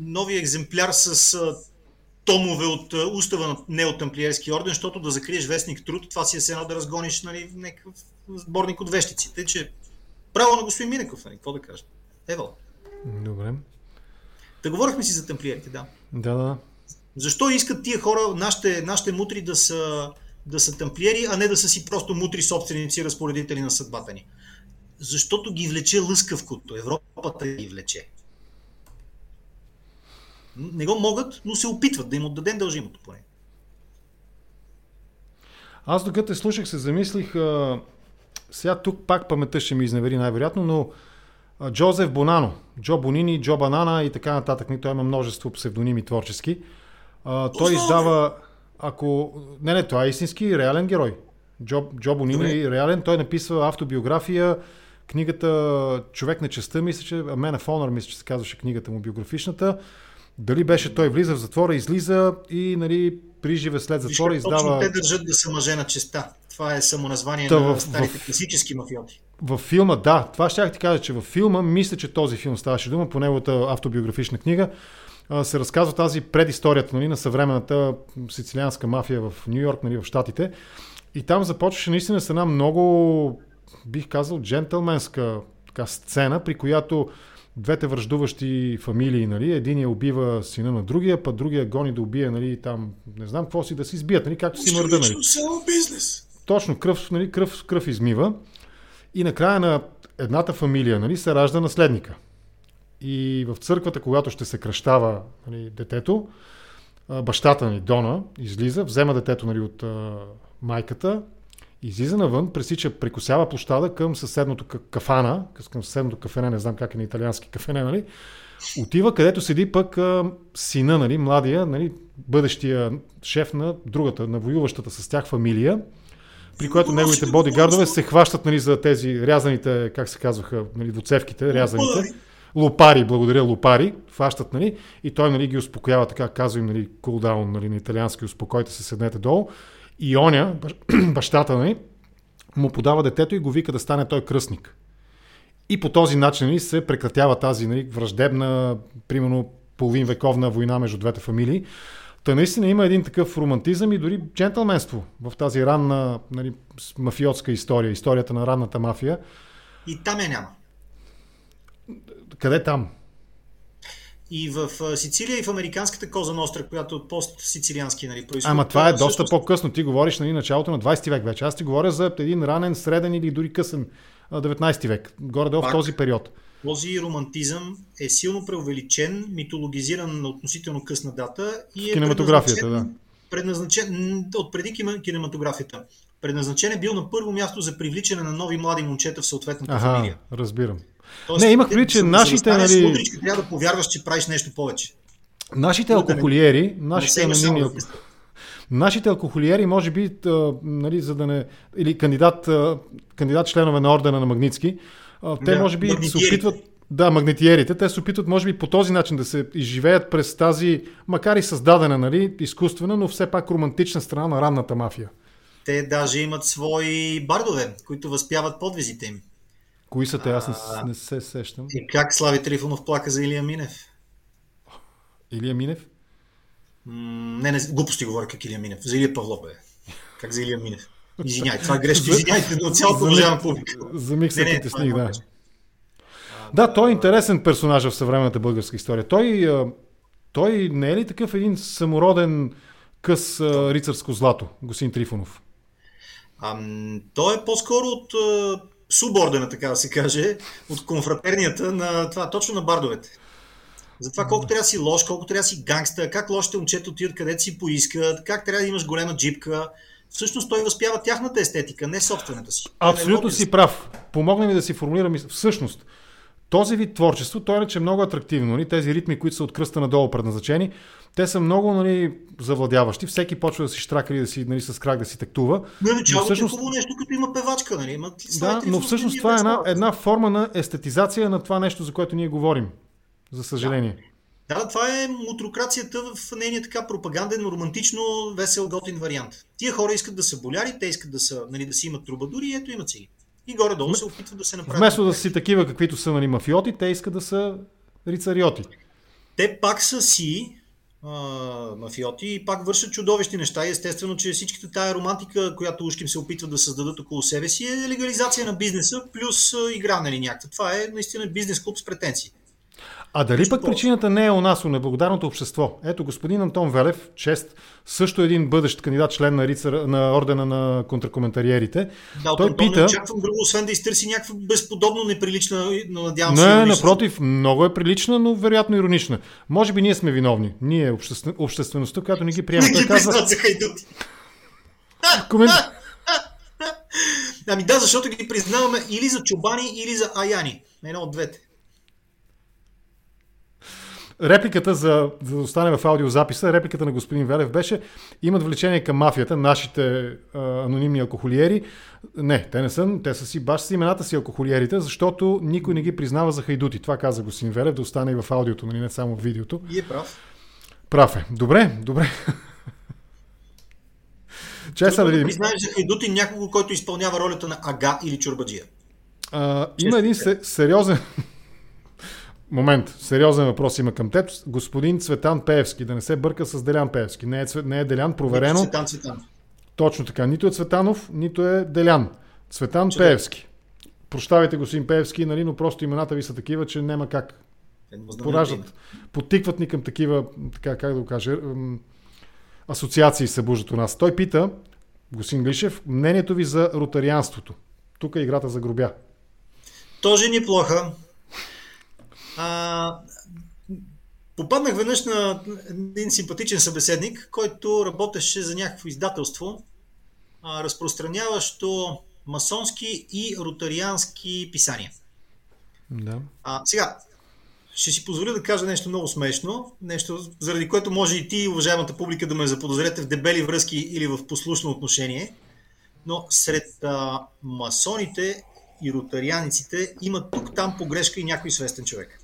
S2: новия екземпляр с томове от устава на неотамплиерски орден, защото да закриеш вестник труд, това си е едно да разгониш нали, някакъв сборник от вещици. Тъй, че право на господин Минеков, нали, какво да кажа. Евал.
S1: Добре.
S2: Да говорихме си за тамплиерите, да.
S1: Да, да.
S2: Защо искат тия хора, нашите, нашите мутри да са, да са тамплиери, а не да са си просто мутри собственици, разпоредители на съдбата ни? Защото ги влече лъскавкото. Европата ги влече. Не го могат, но се опитват да им отдадем дължимото поне.
S1: Аз докато те слушах се замислих, а, сега тук пак паметта ще ми изневери най-вероятно, но Джозеф Бонано, Джо Бонини, Джо Банана и така нататък, той има множество псевдоними творчески. А, той издава, ако... Не, не, това е истински реален герой. Джо, Джо Бонини е реален, той написва автобиография, книгата Човек на честа, мисля, че Man of Honor, мисля, че се казваше книгата му биографичната. Дали беше той влиза в затвора, излиза и нали, приживе след
S2: Виж
S1: затвора
S2: как точно
S1: издава...
S2: те държат да са мъже на честа. Това е самоназвание
S1: Та
S2: на
S1: в-
S2: старите
S1: в-
S2: класически мафиоти.
S1: Във филма, да, това ще ти кажа, че във филма, мисля, че този филм ставаше дума по неговата автобиографична книга. се разказва тази предисторията нали, на съвременната сицилианска мафия в Нью Йорк, нали, в Штатите. И там започваше наистина с една много, бих казал, джентълменска така, сцена, при която двете връждуващи фамилии, нали, единия убива сина на другия, път другия гони да убие, нали, там, не знам какво си, да си избият, нали, както си мърда, нали.
S2: бизнес.
S1: Точно, кръв, нали, кръв, кръв измива. И накрая на едната фамилия нали, се ражда наследника. И в църквата, когато ще се кръщава нали, детето, бащата ни, Дона, излиза, взема детето нали, от а, майката, излиза навън, пресича, прекусява площада към съседното кафана, към съседното кафене, не знам как е на италиански кафене, нали, отива където седи пък а, сина, нали, младия, нали, бъдещия шеф на другата, на воюващата с тях фамилия, при което неговите бодигардове се хващат нали, за тези рязаните, как се казваха, нали, двуцевките, рязаните. Лопари, благодаря, лопари, фащат, нали, и той нали, ги успокоява така, казва им, нали, cool down, нали, на италиански, успокойте се, седнете долу. И оня, бащата, нали, му подава детето и го вика да стане той кръстник. И по този начин нали, се прекратява тази нали, враждебна, примерно половин вековна война между двете фамилии. Та наистина има един такъв романтизъм и дори джентълменство в тази ранна нали, мафиотска история, историята на ранната мафия.
S2: И там я няма.
S1: Къде там?
S2: И в Сицилия и в американската Коза Ностра, която от пост-сицилиански нали, происход.
S1: Ама това е доста също... по-късно. Ти говориш нали, началото на 20 век вече. Аз ти говоря за един ранен, среден или дори късен 19 век. Горе-долу в този период.
S2: Този романтизъм е силно преувеличен, митологизиран на относително късна дата и
S1: е кинематографията, да.
S2: предназначен от преди кинематографията. Предназначен е бил на първо място за привличане на нови млади момчета в съответната
S1: Ага,
S2: фамилия.
S1: разбирам. Тоест, не, имах предвид, че нашите...
S2: Нали... Мудричка, трябва да повярваш, че правиш нещо повече.
S1: Нашите алкохолиери, нашите анонимни... Нашите алкохолиери, може би, нали, за да не... Или кандидат, кандидат членове на ордена на Магницки, те да, може би се опитват... Да, магнетиерите, те се опитват, може би, по този начин да се изживеят през тази, макар и създадена, нали, изкуствена, но все пак романтична страна на ранната мафия.
S2: Те даже имат свои бардове, които възпяват подвизите им.
S1: Кои са те? Аз не, не се сещам.
S2: И как Слави Трифонов плака за Илия Минев?
S1: Илия Минев?
S2: М- не, не, глупости говоря как Илия Минев. За Илия Павлов, бе. Как за Илия Минев? Извиняй, това е грешка. Извиняйте, но цялото уважавам публика.
S1: За миг се притесних, да. Да, той е интересен персонаж в съвременната българска история. Той, той не е ли такъв един самороден къс рицарско злато, Госин Трифонов?
S2: Ам, той е по-скоро от субордена, така да се каже, от конфратернията на това, точно на бардовете. За това колко трябва да си лош, колко трябва да си гангста, как лошите момчета отиват където си поискат, как трябва да имаш голема джипка. Всъщност той възпява тяхната естетика, не собствената си.
S1: Абсолютно си прав. Помогна ми да си формулирам. Всъщност, този вид творчество, той е, че е много атрактивно. Нали? Тези ритми, които са от кръста надолу предназначени, те са много нали, завладяващи. Всеки почва да си штрака или да си нали, с крак да си тактува.
S2: Не, началото всъщност... е хубаво нещо, като има певачка. Нали? Има
S1: да, но всъщност това е една, една форма на естетизация на това нещо, за което ние говорим. За съжаление.
S2: Да. Да, това е мутрокрацията в нейния така пропаганден, романтично, весел, готин вариант. Тия хора искат да са боляри, те искат да, са, нали, да си имат трубадури и ето имат си и горе-долу се опитват да се направят.
S1: Вместо да си такива, каквито са нали, мафиоти, те искат да са рицариоти.
S2: Те пак са си а, мафиоти и пак вършат чудовищни неща. И естествено, че всичката тая романтика, която ушким се опитват да създадат около себе си, е легализация на бизнеса плюс игра, нали някаква. Това е наистина бизнес клуб с претенции.
S1: А дали пък причината не е у нас, у неблагодарното общество? Ето, господин Антон Велев, чест, също един бъдещ кандидат, член на, рицар, на ордена на контракоментариерите.
S2: Да, той Антон пита... Не очаквам друго, освен да изтърси някаква безподобно неприлична, но надявам
S1: се... Не, напротив, много е прилична, но вероятно иронична. Може би ние сме виновни. Ние, обществен... обществеността, която не ги приема.
S2: Не ги казва... за хайдути.
S1: Комент...
S2: Ами да, защото ги признаваме или за чубани, или за аяни. Едно от двете
S1: репликата за, за да остане в аудиозаписа, репликата на господин Велев беше имат влечение към мафията, нашите а, анонимни алкохолиери. Не, те не са, те са си баш с имената си алкохолиерите, защото никой не ги признава за хайдути. Това каза господин Велев, да остане и в аудиото, нали, не само в видеото.
S2: И е прав.
S1: Прав е. Добре, добре.
S2: Че са да видим. Признаеш за хайдути някого, който изпълнява ролята на ага или чурбаджия.
S1: А, има един сериозен Момент, сериозен въпрос има към теб. Господин Цветан Пеевски, да не се бърка с Делян Пеевски. Не е, не е Делян, проверено.
S2: Цветан Цветан.
S1: Точно така. Нито е Цветанов, нито е Делян. Цветан Чудо. Пеевски. Прощавайте, господин Пеевски, нали, но просто имената ви са такива, че няма как. Пораждат, потикват ни към такива, така, как да го кажа, асоциации се бужат у нас. Той пита, господин Глишев, мнението ви за ротарианството. Тук е играта за грубя.
S2: Тоже ни плоха. А, попаднах веднъж на един симпатичен събеседник, който работеше за някакво издателство, а, разпространяващо масонски и ротариански писания.
S1: Да.
S2: А, сега, ще си позволя да кажа нещо много смешно, нещо, заради което може и ти, уважаемата публика, да ме заподозрете в дебели връзки или в послушно отношение. Но сред а, масоните и ротарианиците има тук-там погрешка и някой свестен човек.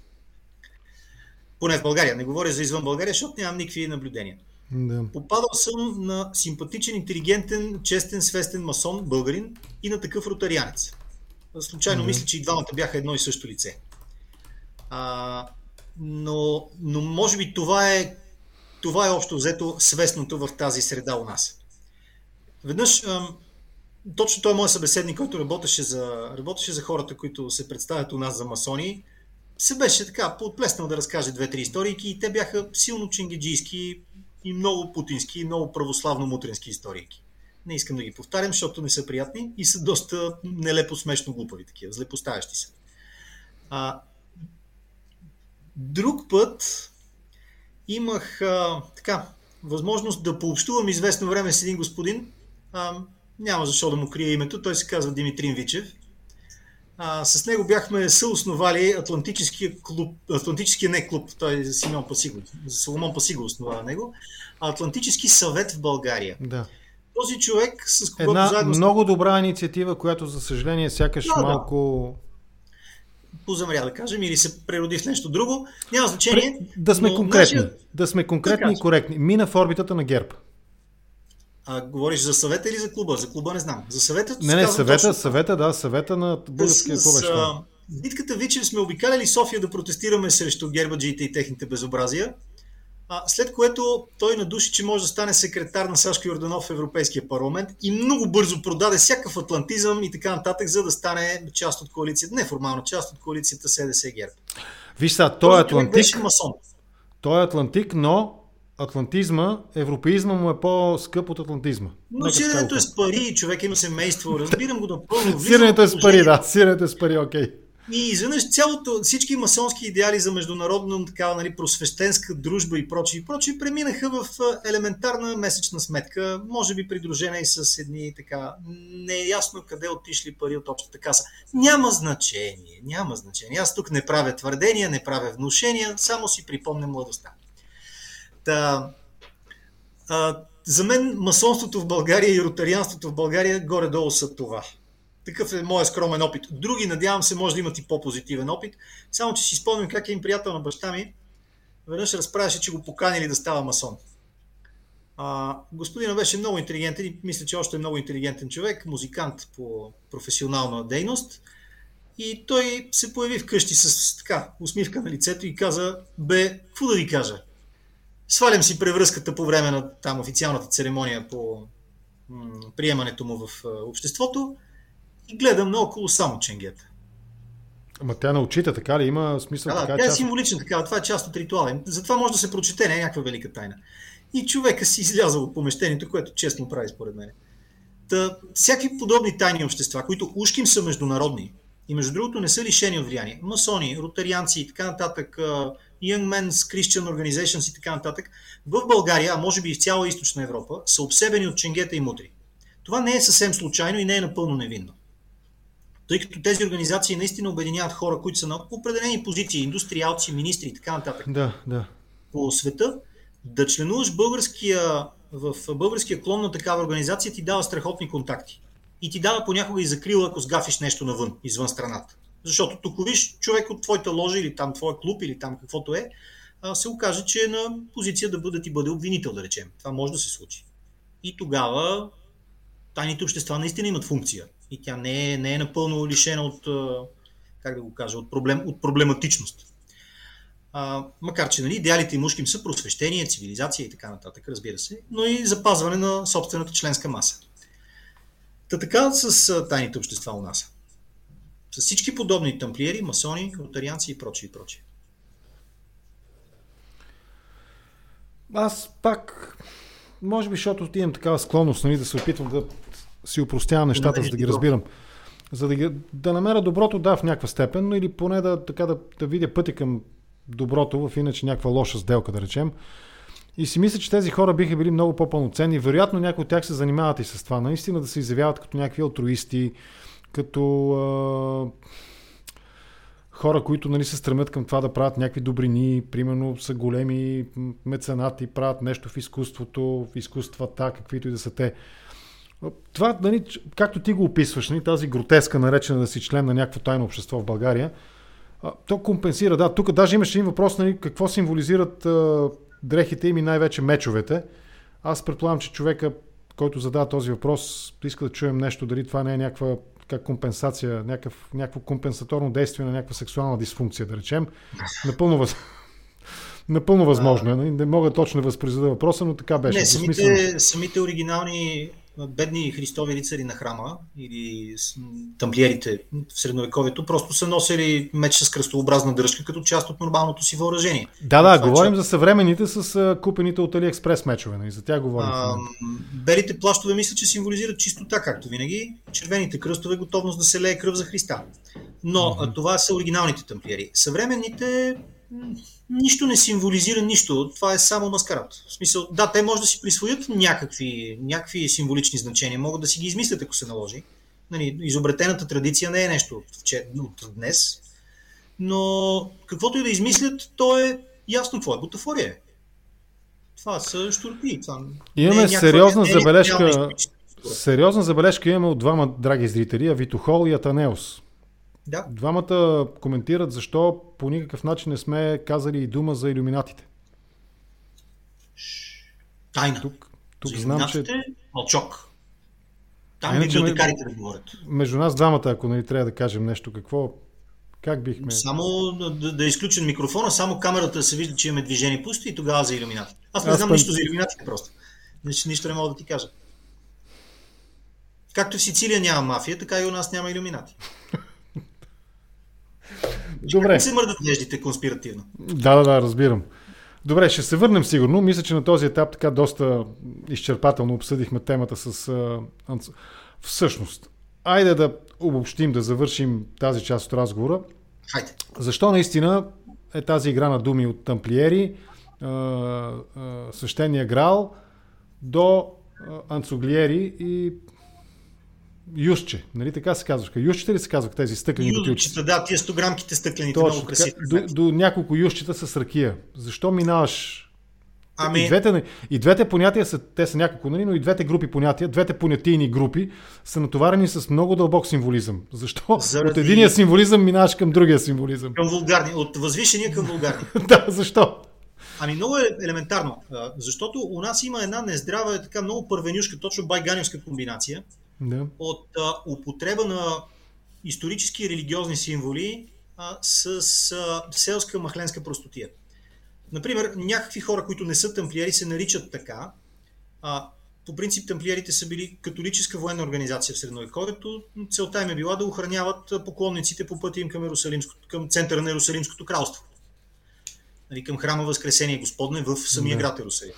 S2: Поне в България. Не говоря за извън България, защото нямам никакви наблюдения.
S1: Да.
S2: Попадал съм на симпатичен, интелигентен, честен, свестен масон, българин и на такъв ротарианец. Случайно да. мисля, че и двамата бяха едно и също лице. А, но, но може би това е, това е общо взето свестното в тази среда у нас. Веднъж, ам, точно той е моят събеседник, който работеше за, работеше за хората, които се представят у нас за масони, се беше така подплеснал да разкаже две-три истории и те бяха силно чингеджийски и много путински и много православно-мутрински истории. Не искам да ги повтарям, защото не са приятни и са доста нелепо смешно глупави такива, злепоставящи се. А, Друг път имах а, така, възможност да пообщувам известно време с един господин. А, няма защо да му крия името. Той се казва Димитрин Вичев. А, с него бяхме съосновали Атлантическия клуб, Атлантическия не клуб, той е Симеон Пасиго, Соломон Пасиго основава него, Атлантически съвет в България.
S1: Да.
S2: Този човек, с когото
S1: Една
S2: заедно...
S1: много добра инициатива, която за съжаление сякаш
S2: Да, да.
S1: малко
S2: позамря, да кажем, или се прероди в нещо друго. Няма значение.
S1: Да сме
S2: но
S1: конкретни.
S2: нашия-
S1: Да сме конкретни и коректни. Мина в орбитата на ГЕРБ.
S2: А, говориш за съвета или за клуба? За клуба не знам. За съвета
S1: Не, не, съвета,
S2: точно-
S1: съвета, да, съвета на българския клуб. е
S2: с, а, битката Вичев сме обикаляли София да протестираме срещу гербаджиите и техните безобразия. А, след което той надуши, че може да стане секретар на Сашко Йорданов в Европейския парламент и много бързо продаде всякакъв атлантизъм и така нататък, за да стане част от коалицията, неформална част от коалицията СДС ГЕРБ.
S1: Виж сега, той е
S2: човек беше
S1: Атлантик, той е Атлантик, но атлантизма, европеизма му е по-скъп от атлантизма.
S2: Но
S1: Нека
S2: сиренето е с пари, човек има семейство, разбирам го напълно.
S1: Сиренето е с пари, да. Сиренето е с пари, окей.
S2: И изведнъж цялото, всички масонски идеали за международно така, нали, просвещенска дружба и прочие, и прочие преминаха в елементарна месечна сметка, може би придружена и с едни така неясно къде отишли пари от общата каса. Няма значение, няма значение. Аз тук не правя твърдения, не правя внушения, само си припомням младостта. Та, а, за мен масонството в България и ротарианството в България горе-долу са това. Такъв е моят скромен опит. Други, надявам се, може да имат и по-позитивен опит. Само, че си спомням как един приятел на баща ми веднъж разправяше, че го поканили да става масон. А, господина беше много интелигентен и мисля, че още е много интелигентен човек, музикант по професионална дейност. И той се появи вкъщи с така усмивка на лицето и каза, бе, какво да ви кажа? Свалям си превръзката по време на там официалната церемония по м- приемането му в а, обществото и гледам наоколо само ченгета.
S1: Ама тя на очите, така ли? Има смисъл
S2: Да,
S1: така
S2: да, тя е
S1: част...
S2: символична такава, това е част от ритуала. Затова може да се прочете, не е някаква велика тайна. И човека си излязъл от помещението, което честно прави според мен. Та, всякакви подобни тайни общества, които ушким са международни и между другото не са лишени от влияние. Масони, ротарианци и така нататък, Young Men's Christian Organizations и така нататък, в България, а може би и в цяла източна Европа, са обсебени от ченгета и мутри. Това не е съвсем случайно и не е напълно невинно. Тъй като тези организации наистина обединяват хора, които са на определени позиции, индустриалци, министри и така нататък
S1: Да, да.
S2: по света, да членуваш българския, в българския клон на такава организация ти дава страхотни контакти. И ти дава понякога и закрила, ако сгафиш нещо навън, извън страната. Защото тук виж човек от твоята ложа или там твоя клуб или там каквото е, се окаже, че е на позиция да бъде, ти бъде обвинител, да речем. Това може да се случи. И тогава тайните общества наистина имат функция. И тя не е, не е напълно лишена от, как да го кажа, от, проблем, от проблематичност. А, макар, че нали, идеалите им ушким са просвещение, цивилизация и така нататък, разбира се, но и запазване на собствената членска маса. Та така с тайните общества у нас. С всички подобни тамплиери, масони, ротарианци и прочие и прочие.
S1: Аз пак, може би, защото имам такава склонност нали, да се опитвам да си упростявам нещата, за да ги разбирам. За да, ги, да намеря доброто, да, в някаква степен, но или поне да, така, да, да видя пътя към доброто в иначе някаква лоша сделка, да речем. И си мисля, че тези хора биха били много по-пълноценни. Вероятно някои от тях се занимават и с това. Наистина да се изявяват като някакви алтруисти, като а, хора, които нали, се стремят към това да правят някакви добрини, примерно са големи меценати, правят нещо в изкуството, в изкуствата, каквито и да са те. Това, нали, както ти го описваш, нали, тази гротеска, наречена да си член на някакво тайно общество в България, то компенсира. Да, тук даже имаше един въпрос, нали, какво символизират а, дрехите им и най-вече мечовете. Аз предполагам, че човека, който задава този въпрос, иска да чуем нещо, дали това не е някаква как компенсация, някакъв, някакво компенсаторно действие на някаква сексуална дисфункция, да речем. Напълно, въз... Напълно възможно е. Нали? Не мога точно да възпроизведа въпроса, но така беше.
S2: Не, самите, самите оригинални бедни христови рицари на храма или тамплиерите в средновековието просто са носили меч с кръстообразна дръжка като част от нормалното си въоръжение.
S1: Да, да, това, говорим че... за съвременните с купените от AliExpress мечове, нали? за тях говорим. А,
S2: белите плащове мисля, че символизират чистота, както винаги. Червените кръстове готовност да се лее кръв за Христа. Но mm-hmm. това са оригиналните тамплиери. Съвременните нищо не символизира нищо. Това е само маскарад. В смисъл, да, те може да си присвоят някакви, някакви символични значения, могат да си ги измислят, ако се наложи. Нали, изобретената традиция не е нещо от днес, но каквото и да измислят, то е ясно какво е. Бутафория Това са штурти. Това
S1: имаме е сериозна не е забележка. Сериозна забележка имаме от двама драги зрители, Авитохол и Атанеус.
S2: Да.
S1: Двамата коментират защо по никакъв начин не сме казали и дума за иллюминатите.
S2: Тайна.
S1: Тук, тук за знам, че...
S2: Мълчок. Там библиотекарите да говорят.
S1: Между нас двамата, ако нали трябва да кажем нещо, какво как бихме...
S2: Само да, да е изключен микрофона, само камерата се вижда, че имаме движение пусто и тогава за иллюминати. Аз не Аз знам пън... нищо за иллюминатите просто. Нищо, нищо не мога да ти кажа. Както в Сицилия няма мафия, така и у нас няма иллюминати.
S1: Добре.
S2: Се мърдат веждите конспиративно?
S1: Да, да, да, разбирам. Добре, ще се върнем сигурно. Мисля, че на този етап така доста изчерпателно обсъдихме темата с... Всъщност, айде да обобщим, да завършим тази част от разговора.
S2: Хайде.
S1: Защо наистина е тази игра на думи от тамплиери, свещения грал до анцуглиери и Юшче, нали така се казваха? Юшчета ли се казвах тези стъклени бутилчета?
S2: Да, тия 100 грамките стъклените, Точно, много красиви.
S1: До, до, няколко юшчета с ракия. Защо минаваш Ами... И, двете, и двете понятия са, те са няколко, нали, но и двете групи понятия, двете понятийни групи са натоварени с много дълбок символизъм. Защо? Заради... От единия символизъм минаваш към другия символизъм.
S2: Към вулгарни, от възвишения към вулгарни.
S1: да, защо?
S2: Ами много е елементарно, защото у нас има една нездрава, така много първенюшка, точно байганевска комбинация,
S1: да.
S2: от а, употреба на исторически и религиозни символи а, с а, селска махленска простотия. Например, някакви хора, които не са тамплиери, се наричат така. А, по принцип тамплиерите са били католическа военна организация в Средновековието. Целта им е била да охраняват поклонниците по пътя им към, към центъра на Иерусалимското кралство. Нали, към храма Възкресение Господне в самия да. град Иерусалим.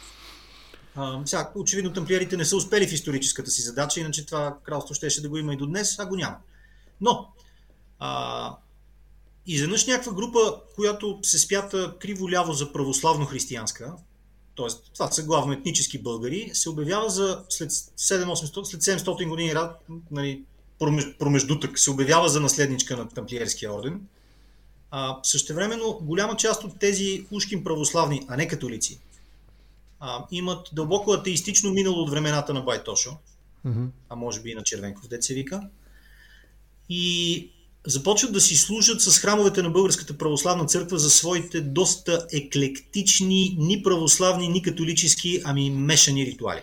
S2: Сега, очевидно тамплиерите не са успели в историческата си задача, иначе това кралство щеше да го има и до днес, а го няма. Но, а, изведнъж някаква група, която се спята криво-ляво за православно-християнска, т.е. това са главно етнически българи, се обявява за след, 700, след 700 години нали, промеждутък, се обявява за наследничка на тамплиерския орден. А, същевременно голяма част от тези ушкин православни, а не католици, а, имат дълбоко атеистично минало от времената на Байтошо, mm-hmm. а може би и на Червенков, деца вика. И започват да си служат с храмовете на Българската православна църква за своите доста еклектични, ни православни, ни католически, ами мешани ритуали.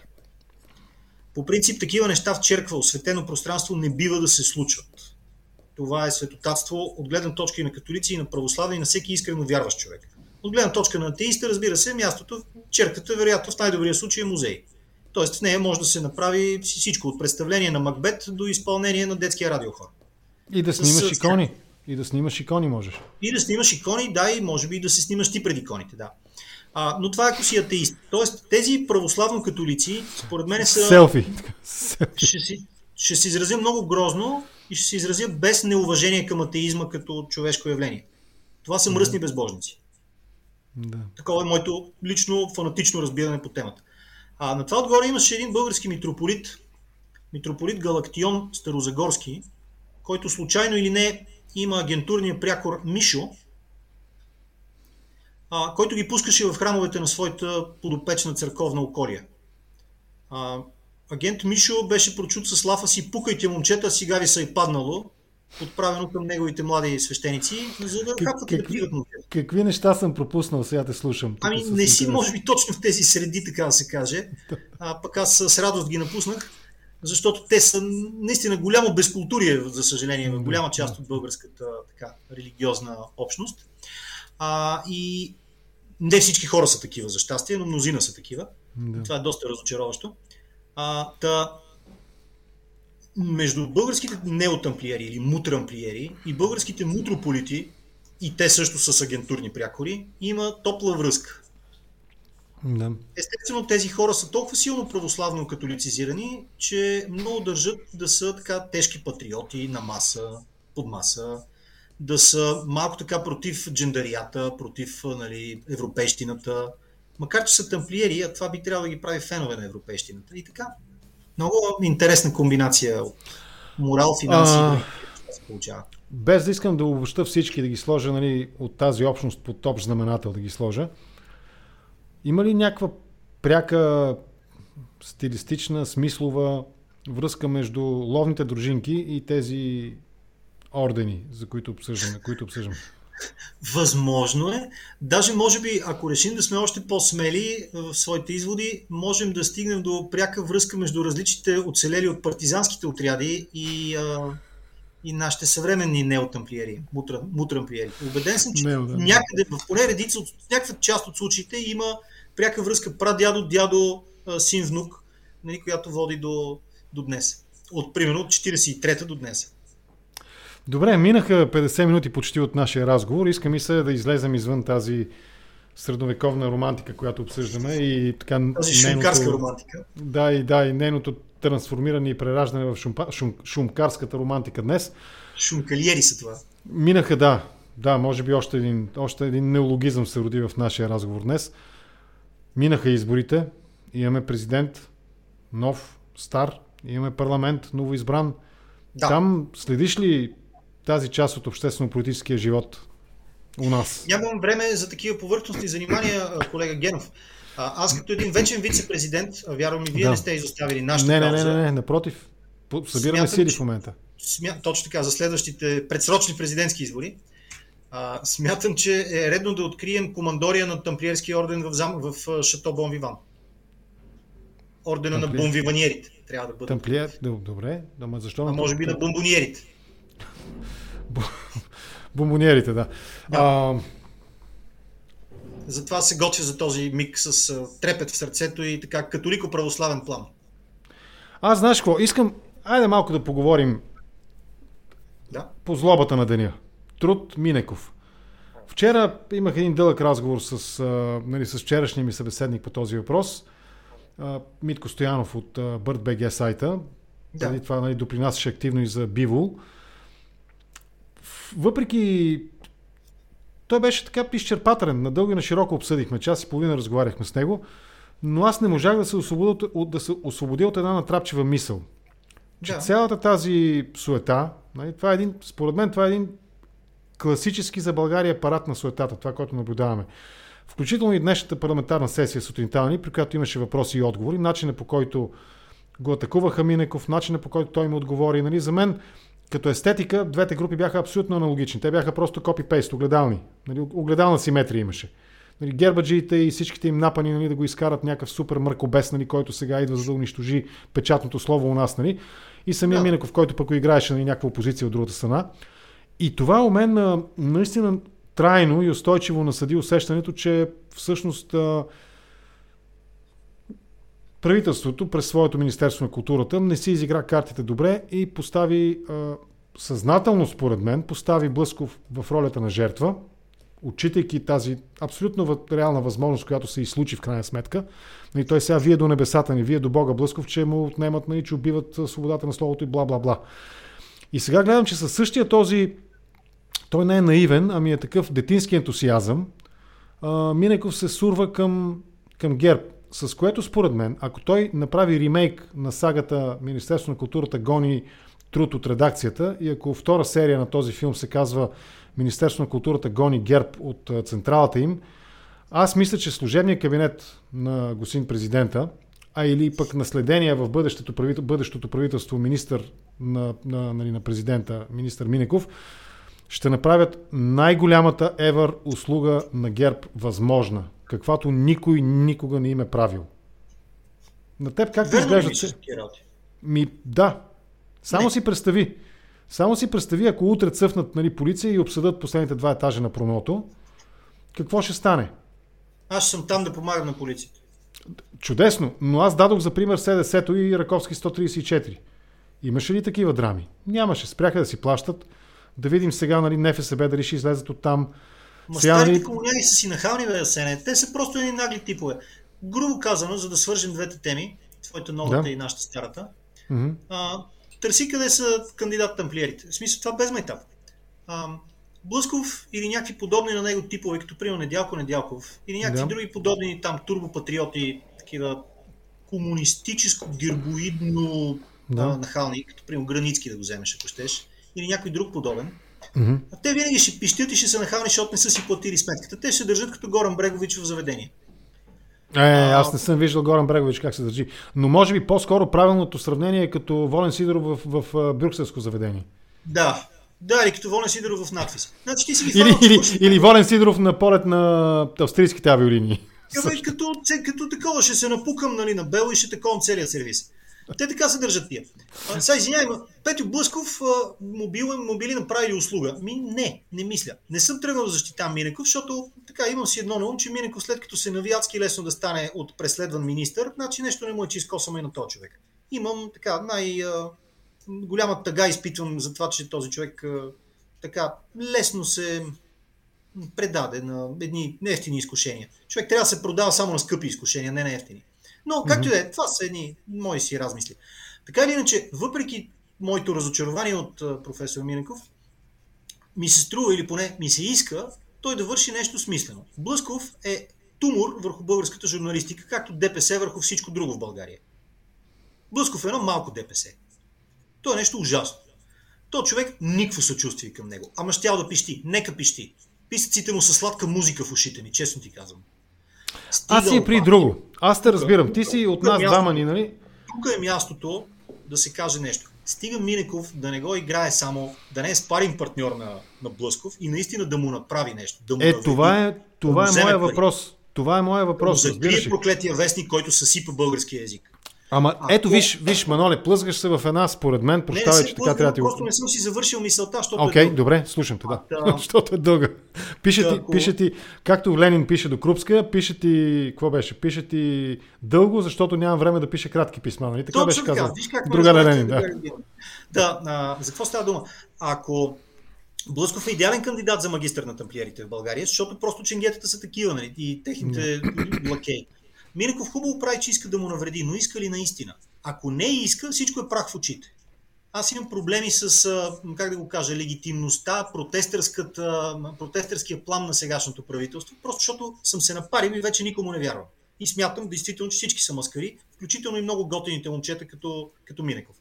S2: По принцип, такива неща в черква, осветено пространство не бива да се случват. Това е светотатство от гледна точка и на католици, и на православни, и на всеки искрено вярващ човек. От гледна точка на атеиста, разбира се, мястото, черката, вероятно в най-добрия случай е музей. Тоест в нея може да се направи всичко от представление на Макбет до изпълнение на детския радиохор.
S1: И да снимаш с... икони. И да снимаш икони можеш.
S2: И да снимаш икони, да, и може би да се снимаш ти преди иконите, да. А, но това е ако си атеист. Тоест, тези православно-католици, според мен са...
S1: Селфи.
S2: Ще си, ще се изразя много грозно и ще се изразя без неуважение към атеизма като човешко явление. Това са мръсни безбожници.
S1: Да.
S2: Такова е моето лично фанатично разбиране по темата. А на това отгоре имаше един български митрополит, митрополит Галактион Старозагорски, който случайно или не има агентурния прякор Мишо, а, който ги пускаше в храмовете на своята подопечна църковна околия. А, агент Мишо беше прочут с лафа си «Пукайте, момчета, сега ви са и паднало», отправено към неговите млади свещеници, за да хапват
S1: какви, какви неща съм пропуснал, сега те слушам.
S2: Ами не си, може би, точно в тези среди, така да се каже. А, пък аз с радост ги напуснах, защото те са наистина голямо безкултурие, за съжаление, в голяма част от българската така, религиозна общност. А, и не всички хора са такива, за щастие, но мнозина са такива. Да. Това е доста разочароващо. А, та, между българските неотамплиери или мутрамплиери и българските мутрополити, и те също са с агентурни прякори, има топла връзка.
S1: Да.
S2: Естествено, тези хора са толкова силно православно католицизирани, че много държат да са така тежки патриоти на маса, под маса, да са малко така против джендарията, против нали, европейщината, макар че са тамплиери, а това би трябвало да ги прави фенове на европейщината. И така. Много интересна комбинация от морал, финанси а... и се получава.
S1: Без да искам да обобща всички, да ги сложа нали, от тази общност под общ знаменател да ги сложа, има ли някаква пряка стилистична, смислова връзка между ловните дружинки и тези ордени, за които обсъждаме, които обсъждаме?
S2: Възможно е. Даже може би, ако решим да сме още по-смели в своите изводи, можем да стигнем до пряка връзка между различните оцелели от партизанските отряди и, а, и нашите съвременни неотамплиери, мутрамплиери. Убеден съм, че Не, да. някъде, в поне редица, от някаква част от случаите има пряка връзка прадядо, дядо, син, внук, нали, която води до, до днес. От примерно от 43-та до днес.
S1: Добре, минаха 50 минути почти от нашия разговор. Искам и се да излезем извън тази средновековна романтика, която обсъждаме и така...
S2: Тази шумкарска романтика.
S1: Да, и да, и нейното трансформиране и прераждане в шумпа, шум, шумкарската романтика днес.
S2: Шумкалиери са това.
S1: Минаха, да. Да, може би още един, още един неологизъм се роди в нашия разговор днес. Минаха изборите, имаме президент, нов, стар, имаме парламент, новоизбран. Да. Там следиш ли тази част от обществено-политическия живот у нас?
S2: Нямам време за такива повърхностни занимания, колега Генов. Аз като един вечен вице-президент, вярвам и вие да. не сте изоставили нашата
S1: не, не, не, не, не, напротив. Събираме сили в момента.
S2: Смя... Точно така, за следващите предсрочни президентски избори. А, смятам, че е редно да открием командория на Тамплиерски орден в, зам... в Шато Бон Виван. Ордена Тамплиер. на бомвиваниерите трябва да бъде.
S1: Тамплиер, добре, но защо?
S2: А може би на бомбониерите.
S1: Бомбониерите, да. да. А...
S2: Затова се готвя за този миг с трепет в сърцето и така католико-православен план.
S1: Аз знаеш какво, искам, айде малко да поговорим
S2: да?
S1: по злобата на деня. Труд Минеков. Вчера имах един дълъг разговор с, а, нали, с вчерашния ми събеседник по този въпрос. А, Митко Стоянов от BirdBG сайта. Да. Нали, това нали, допринасяше активно и за Биво въпреки той беше така изчерпателен. Надълго и на широко обсъдихме. Час и половина разговаряхме с него. Но аз не можах да се освободя от, да се освободя от една натрапчива мисъл. Че да. цялата тази суета, нали, това е един, според мен това е един класически за България парад на суетата, това, което наблюдаваме. Включително и днешната парламентарна сесия сутринта, нали, при която имаше въпроси и отговори, начина по който го атакуваха Минеков, начина по който той му отговори. Нали, за мен като естетика, двете групи бяха абсолютно аналогични. Те бяха просто копи-пейст, огледални. Нали, огледална симетрия имаше. Нали, гербаджиите и всичките им напани нали, да го изкарат някакъв супер мъркобес, нали, който сега идва за да унищожи печатното слово у нас. Нали. И самия да. Минеков, който пък играеше нали, някаква опозиция от другата страна. И това у мен наистина трайно и устойчиво насъди усещането, че всъщност правителството през своето Министерство на културата не си изигра картите добре и постави съзнателно, според мен, постави Блъсков в ролята на жертва, отчитайки тази абсолютно реална възможност, която се излучи в крайна сметка. И той сега вие до небесата ни, вие до Бога Блъсков, че му отнемат, нали, че убиват свободата на словото и бла-бла-бла. И сега гледам, че със същия този, той не е наивен, ами е такъв детински ентусиазъм, Минеков се сурва към, към ГЕРБ, с което според мен, ако той направи ремейк на сагата Министерство на културата гони труд от редакцията и ако втора серия на този филм се казва Министерство на културата гони ГЕРБ от централата им, аз мисля, че служебният кабинет на господин президента, а или пък наследение в бъдещето, бъдещото правителство министър на, на, нали, на президента, министър Минеков, ще направят най-голямата евър услуга на ГЕРБ възможна, каквато никой никога не им е правил. На теб как ти изглежда? Ми, да. Само не. си представи. Само си представи, ако утре цъфнат нали, полиция и обсъдат последните два етажа на проното, какво ще стане?
S2: Аз съм там да помагам на полицията.
S1: Чудесно, но аз дадох за пример СДС-то и Раковски 134. Имаше ли такива драми? Нямаше. Спряха да си плащат. Да видим сега, нали, НФСБ дали ще излезат от там.
S2: Ма сега, старите комуняги са си нахални, бе, Сене. Те са просто едни нагли типове. Грубо казано, за да свържем двете теми, твоята новата да. и нашата старата, mm-hmm. а, търси къде са кандидат тамплиерите. В смисъл, това без майтап. А, Блъсков или някакви подобни на него типове, като примерно Недялко Недялков, или някакви да. други подобни там турбопатриоти, такива комунистическо, гербоидно да. нахални, като примерно Границки да го вземеш, ако щеш, или някой друг подобен. Mm-hmm. А те винаги ще пищят и ще се нахални, защото не са си платили сметката. Те ще държат като Горан Брегович в заведение.
S1: Е, аз не съм виждал Горан Брегович как се държи. Но може би по-скоро правилното сравнение е като Волен Сидоров в, в, в брюкселско заведение.
S2: Да, да, или като Волен Сидоров в надпис. Значи ти си
S1: ги или, или, или Волен Сидоров на полет на австрийските авиолинии.
S2: Като, като такова ще се напукам нали, на Бело и ще таковам целият сервис. Те така се държат тия. сега извинявай, Петю Блъсков мобил, мобили направили услуга. Ми не, не мисля. Не съм тръгнал да защитавам Минеков, защото така имам си едно на ум, че Минеков след като се навиятски лесно да стане от преследван министър, значи нещо не му е чиско само и на този човек. Имам така най- голяма тъга изпитвам за това, че този човек така лесно се предаде на едни нефтини изкушения. Човек трябва да се продава само на скъпи изкушения, не на ефтини. Но, както и да е, това са едни мои си размисли. Така или иначе, въпреки моето разочарование от професор Минеков, ми се струва или поне ми се иска той да върши нещо смислено. Блъсков е тумор върху българската журналистика, както ДПС върху всичко друго в България. Блъсков е едно малко ДПС. То е нещо ужасно. То човек никакво съчувствие към него. Ама щял да пищи. Нека пищи. Писъците му са сладка музика в ушите ми, честно ти казвам.
S1: Стига Аз си при друго. Аз те разбирам. Ти си от нас е двама ни, нали?
S2: Тук е мястото да се каже нещо. Стига Минеков да не го играе само, да не е спарин партньор на, на Блъсков и наистина да му направи нещо. Да му
S1: е, наведи, това е, това да е моя въпрос. Това е моя въпрос.
S2: Да закрие проклетия вестник, който съсипа български язик.
S1: Ама а, ето виж, виж, Маноле, плъзгаш се в една, според мен, прощавай, че така трябва да ти
S2: го... Просто не съм си завършил мисълта, защото
S1: Окей, okay, е добре, слушам те, да. защото е дълга. Пише, ти, пише ти, както Ленин пише до Крупска, пише ти, какво беше, пише ти дълго, защото нямам време да пише кратки писма, нали? Така
S2: Точно
S1: беше казал.
S2: Друга Ленин, да. Да, а, за какво става дума? Ако Блъсков е идеален кандидат за магистър на тамплиерите в България, защото просто ченгетата са такива, нали? И техните лакеи. Минеков хубаво прави, че иска да му навреди, но иска ли наистина? Ако не иска, всичко е прах в очите. Аз имам проблеми с, как да го кажа, легитимността, протестърския план на сегашното правителство, просто защото съм се напарил и вече никому не вярвам. И смятам действително, че всички са маскари, включително и много готените момчета като, като Минеков.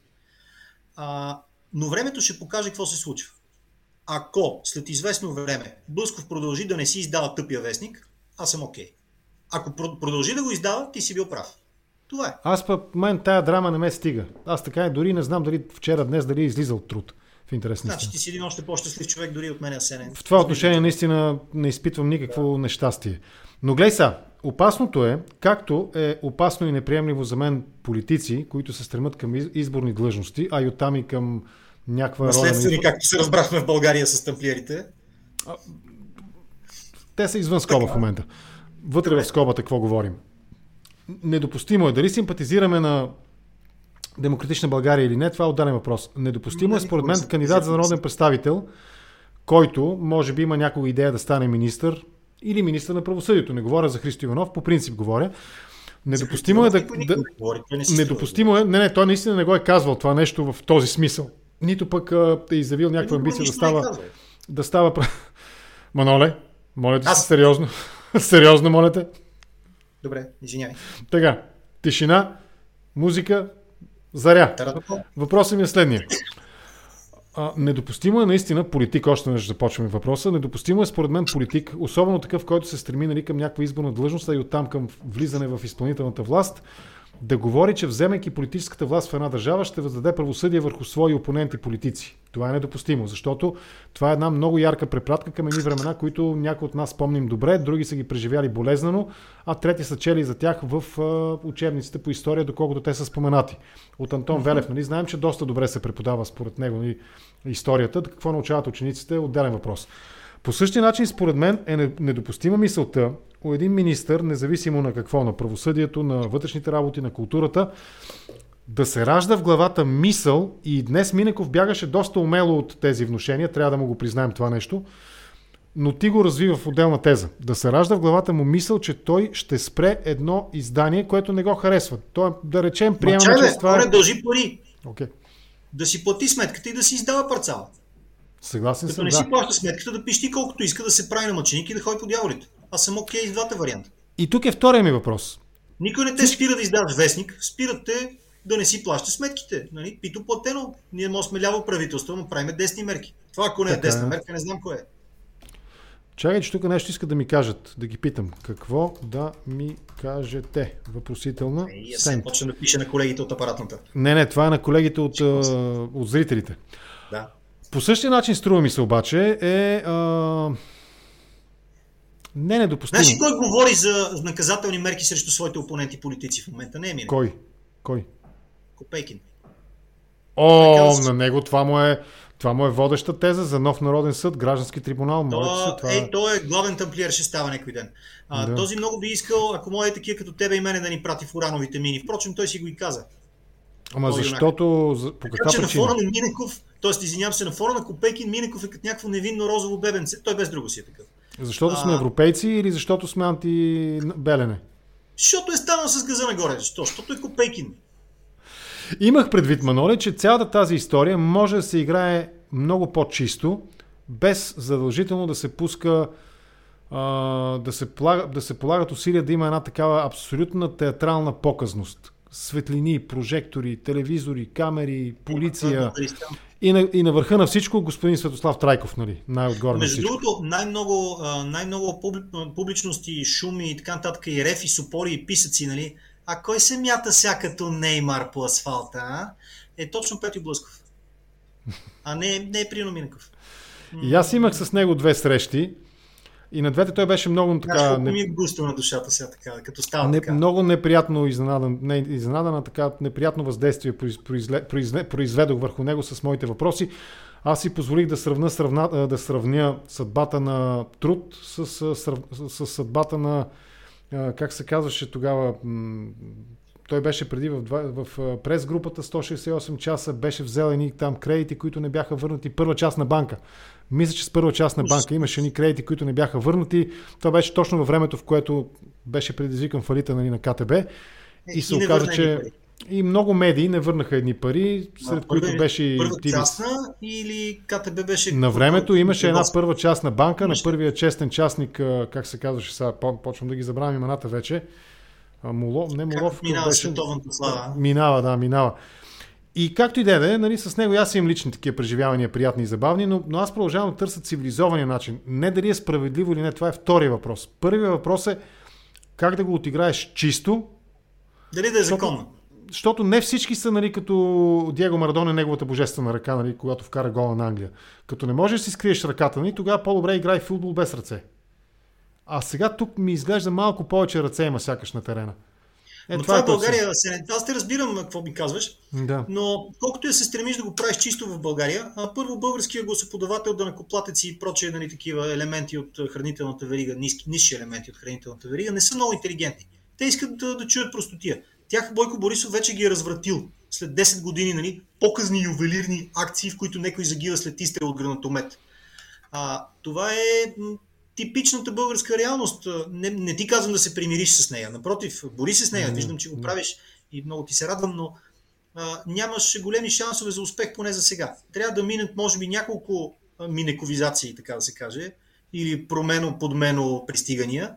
S2: А, но времето ще покаже какво се случва. Ако след известно време Блъсков продължи да не си издава тъпия вестник, аз съм окей. Okay. Ако продължи да го издава, ти си бил прав. Това е.
S1: Аз пък, мен тая драма не ме стига. Аз така и дори не знам дали вчера, днес, дали е излизал труд. В интерес
S2: Значи ти си един още по-щастлив човек дори от мен, Асенен.
S1: В това отношение наистина не изпитвам никакво да. нещастие. Но гледай са, опасното е, както е опасно и неприемливо за мен политици, които се стремат към изборни длъжности, а и оттам и към някаква
S2: роля... Наследствени, както се разбрахме в България с тамплиерите
S1: те са извън скоба в момента. Вътре в скобата какво говорим? Недопустимо е. Дали симпатизираме на Демократична България или не, това е отделен въпрос. Недопустимо е, според мен, кандидат за народен представител, който може би има някога идея да стане министър или министър на правосъдието. Не говоря за Христо Иванов, по принцип говоря. Недопустимо е да... да недопустимо е... Не, не, той наистина не го е казвал това нещо в този смисъл. Нито пък е изявил някаква амбиция да става... Да става... Маноле, моля те Аз... сериозно. сериозно, моля те.
S2: Добре, извинявай.
S1: Така, тишина, музика, заря. Въпросът ми е следния. А, недопустимо е наистина политик, още не започваме въпроса, недопустимо е според мен политик, особено такъв, който се стреми нали, към някаква изборна длъжност, а и оттам към влизане в изпълнителната власт, да говори, че вземайки политическата власт в една държава, ще въздаде правосъдие върху свои опоненти политици. Това е недопустимо, защото това е една много ярка препратка към едни времена, които някои от нас помним добре, други са ги преживяли болезнено, а трети са чели за тях в учебниците по история, доколкото те са споменати. От Антон Велев, нали, знаем, че доста добре се преподава според него нали, историята. Какво научават учениците е отделен въпрос. По същия начин, според мен, е недопустима мисълта у един министър, независимо на какво, на правосъдието, на вътрешните работи, на културата, да се ражда в главата мисъл и днес Минеков бягаше доста умело от тези вношения, трябва да му го признаем това нещо, но ти го разви в отделна теза. Да се ражда в главата му мисъл, че той ще спре едно издание, което не го харесва. Той, да речем, приема,
S2: че това... е... дължи пари. Okay. Да си плати сметката и да си издава парцала.
S1: Съгласен
S2: Като
S1: съм,
S2: не
S1: да.
S2: си плаща сметката, да пищи колкото иска да се прави на мъченик и да ходи по дяволите. Аз съм окей okay с двата варианта.
S1: И тук е втория ми въпрос.
S2: Никой не те спира да издаваш вестник, спират те да не си плаща сметките. Нали? Пито платено. Ние може сме ляво правителство, но правиме десни мерки. Това ако не е десна мерка, не знам кое е.
S1: Чакай, че тук нещо искат да ми кажат, да ги питам. Какво да ми кажете? Въпросителна.
S2: Е, аз почна да пише на колегите от апаратната.
S1: Не, не, това е на колегите от, от зрителите.
S2: Да.
S1: По същия начин, струва ми се обаче, е... А... Не недопустимо.
S2: Знаеш кой говори за наказателни мерки срещу своите опоненти политици в момента? Не е ми.
S1: Кой? Кой?
S2: Копейкин.
S1: О, на него това му е това му е водеща теза за нов народен съд, граждански трибунал.
S2: То, това... Е, той е главен тамплиер, ще става някой ден. А, да. Този много би искал, ако може такива като тебе и мене да ни прати в урановите мини. Впрочем, той си го и каза.
S1: Ама той защото, юнак. по каква така, причина?
S2: на фона на Минеков, т.е. извинявам се, на фона на Копейкин, Минеков е като някакво невинно розово бебенце. Той без друго си е такъв.
S1: Защото сме а... европейци или защото сме антибелене?
S2: Защото е станал с газа нагоре. Защо? Защото е Копейкин.
S1: Имах предвид, Маноле, че цялата тази история може да се играе много по-чисто, без задължително да се пуска да се, полага, да се полагат усилия да има една такава абсолютна театрална показност. Светлини, прожектори, телевизори, камери, полиция. И на, и на върха на всичко господин Светослав Трайков, нали? Най-отгоре
S2: Между другото, най-много, най-много публичности, шуми и така нататък, и рефи, супори и писъци, нали? А кой се мята ся като Неймар по асфалта, а? Е точно Петю Блъсков. А не, не е Прино Минков.
S1: И аз имах с него две срещи. И на двете той беше много така...
S2: Не... ми е густо на душата сега така, като става
S1: не,
S2: така.
S1: Много неприятно изненадан, не, изненадана, така неприятно въздействие произле, произле, произведох върху него с моите въпроси. Аз си позволих да сравня, сравна, да сравня съдбата на труд с, с, с, с съдбата на как се казваше тогава, той беше преди в, в, в прес групата 168 часа, беше взел едни там кредити, които не бяха върнати. Първа част на банка. Мисля, че с първа част на банка имаше едни кредити, които не бяха върнати. Това беше точно във времето, в което беше предизвикан фалита нали, на КТБ. И се и оказа, че и много медии не върнаха едни пари, сред които беше
S2: първа частна или КТБ беше...
S1: На времето имаше една първа частна банка, на първия честен частник, как се казваше сега, почвам да ги забравям имената вече. Моло, не Молов,
S2: минава беше... световната слава.
S1: Минава, да, минава. И както и да е, нали, с него аз имам лични такива преживявания, приятни и забавни, но, но аз продължавам да търся цивилизования начин. Не дали е справедливо или не, това е втория въпрос. Първият въпрос е как да го отиграеш чисто.
S2: Дали да е законно
S1: защото не всички са нали, като Диего Марадона неговата божествена ръка, нали, когато вкара гола на Англия. Като не можеш да си скриеш ръката, нали, тогава по-добре играй футбол без ръце. А сега тук ми изглежда малко повече ръце има сякаш на терена.
S2: Е, но това, това е България. Се... Аз те разбирам какво ми казваш,
S1: да.
S2: но колкото я се стремиш да го правиш чисто в България, а първо българския гласоподавател, да накоплатеци и прочие нали, такива елементи от хранителната верига, ниски, нисши елементи от хранителната верига, не са много интелигентни. Те искат да, да чуят простотия. Тях Бойко Борисов вече ги е развратил след 10 години, нали, показни ювелирни акции, в които някой загива след изстрел от гранатомет. А, това е типичната българска реалност. Не, не ти казвам да се примириш с нея. Напротив, бори се с нея. Виждам, че го правиш и много ти се радвам, но а, нямаш големи шансове за успех, поне за сега. Трябва да минат, може би, няколко минековизации, така да се каже, или промено, подмено пристигания.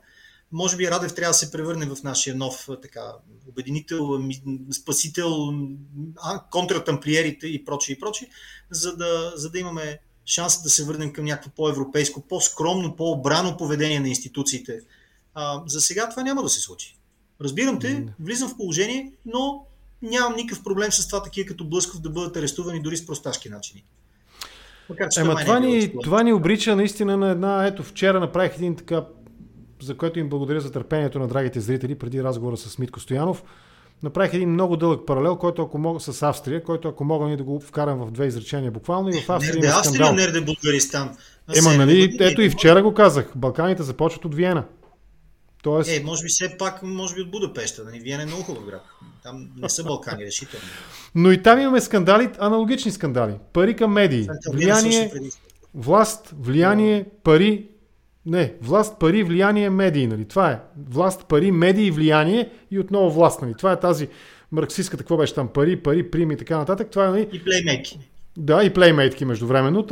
S2: Може би Радев трябва да се превърне в нашия нов така, обединител, спасител, контратамплиерите и прочие и прочие, за да, за да имаме шансът да се върнем към някакво по-европейско, по-скромно, по-обрано поведение на институциите. А, за сега това няма да се случи. Разбирам те, влизам в положение, но нямам никакъв проблем с това такива като Блъсков да бъдат арестувани дори с просташки начини.
S1: Макар, че Ема, това, това, ни, това ни обрича наистина на една... Ето, вчера направих един така, за което им благодаря за търпението на драгите зрители, преди разговора с Митко Стоянов. Направих един много дълъг паралел, който ако мога с Австрия, който ако мога ни да го вкарам в две изречения буквално и в Австрия
S2: нерде, има скандал. Австрия, нерде Българистан.
S1: Ема, нали, ето и вчера го казах, Балканите започват от Виена.
S2: Тоест... Е, може би все пак, може би от Будапешта. Нали? Виена е много хубав град. Там не са Балкани, решително.
S1: Но и там имаме скандали, аналогични скандали. Пари към медии. Влияние, власт, влияние, пари не, власт, пари, влияние, медии. Нали? Това е. Власт, пари, медии, влияние и отново власт. Нали? Това е тази марксистската, какво беше там? Пари, пари, прими и така нататък. Това е, нали?
S2: И плеймейки.
S1: Да, и плеймейтки междувременно.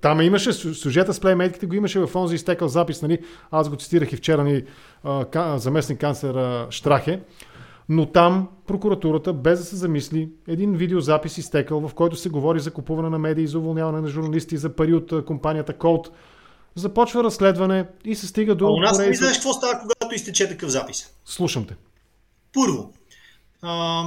S1: Там имаше сюжета с плеймейтките, го имаше в онзи изтекал запис, нали? Аз го цитирах и вчера ни заместник канцлер Штрахе. Но там прокуратурата, без да се замисли, един видеозапис изтекал, в който се говори за купуване на медии, за уволняване на журналисти, за пари от компанията Colt започва разследване и се стига до... А
S2: у нас не знаеш какво става, когато изтече такъв запис.
S1: Слушам те.
S2: Първо, а,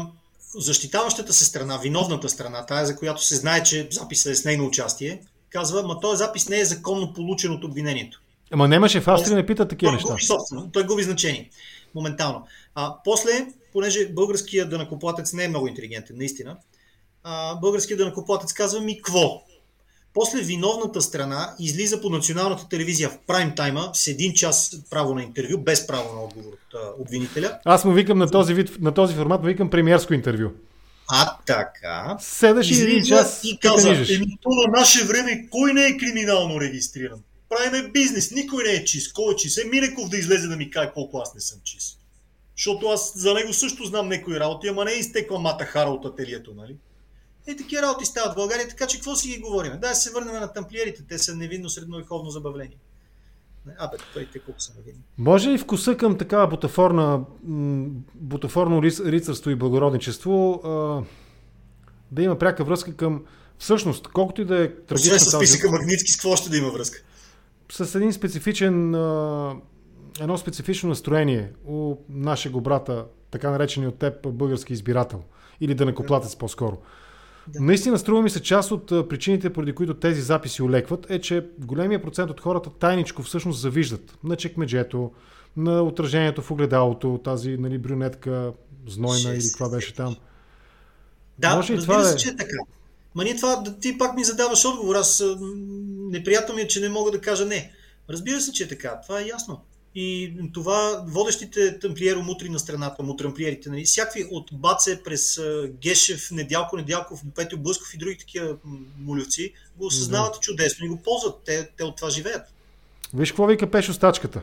S2: защитаващата се страна, виновната страна, тая за която се знае, че записът е с нейно участие, казва, ма този запис не е законно получен от обвинението.
S1: Ама нямаше в Австрия, не пита такива неща.
S2: Губи собствено, той губи значение. Моментално. А, после, понеже българският дънакоплатец не е много интелигентен, наистина, а, българският дънакоплатец казва ми какво? После виновната страна излиза по националната телевизия в прайм тайма с един час право на интервю, без право на отговор от обвинителя.
S1: Аз му викам на този, вид, на този формат, му викам премиерско интервю.
S2: А така.
S1: Седаш и един час
S2: и каза, еми то на наше време кой не е криминално регистриран? Правиме бизнес, никой не е чист. Кой е чист? Е Минеков да излезе да ми каже колко аз не съм чист. Защото аз за него също знам някои работи, ама не е изтекла мата хара от ателието, нали? И такива работи стават в България, така че какво си ги говорим? Да, се върнем на тамплиерите, те са невинно средновековно забавление. Абе, той те колко са невинни.
S1: Може ли вкуса към такава бутафорна, бутафорно рицарство и благородничество да има пряка връзка към всъщност, колкото и да е
S2: трагично. С списъка Магнитски, с какво ще да има връзка?
S1: С един специфичен, едно специфично настроение у нашия брата, така наречени от теб български избирател. Или да накоплатец по-скоро. Да. Наистина струва ми се част от причините, поради които тези записи олекват, е, че големия процент от хората тайничко всъщност завиждат на чекмеджето, на отражението в огледалото, тази нали, брюнетка, знойна или каква беше там.
S2: Да, Може разбира това се, е... че е така. Ма ние това, ти пак ми задаваш отговор. Аз неприятно ми е, че не мога да кажа не. Разбира се, че е така. Това е ясно. И това водещите тамплиеро мутри на страната, мутрамплиерите, нали, всякакви от Баце през Гешев, Недялко, Недялков, Петю Блъсков и други такива молювци го осъзнават да. чудесно и го ползват. Те, те от това живеят.
S1: Виж какво вика Пешо стачката.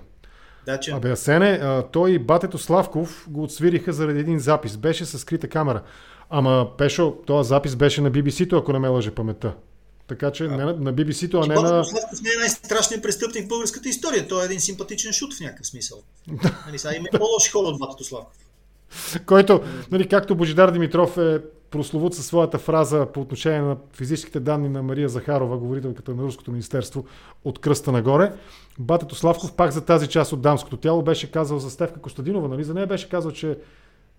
S2: Да, че...
S1: Абе, Асене, той и батето Славков го отсвириха заради един запис. Беше с скрита камера. Ама, Пешо, този запис беше на BBC-то, ако не ме лъже паметта. Така че не, на BBC-то, а не на...
S2: Славков не е най-страшният престъпник в българската история. Той е един симпатичен шут в някакъв смисъл. нали, сега има по-лоши хора от батото Славков.
S1: Който, нали, както Божидар Димитров е прословут със своята фраза по отношение на физическите данни на Мария Захарова, говорителката на Руското министерство, от кръста нагоре. Батето Славков пак за тази част от дамското тяло беше казал за Стевка Костадинова, нали? За нея беше казал, че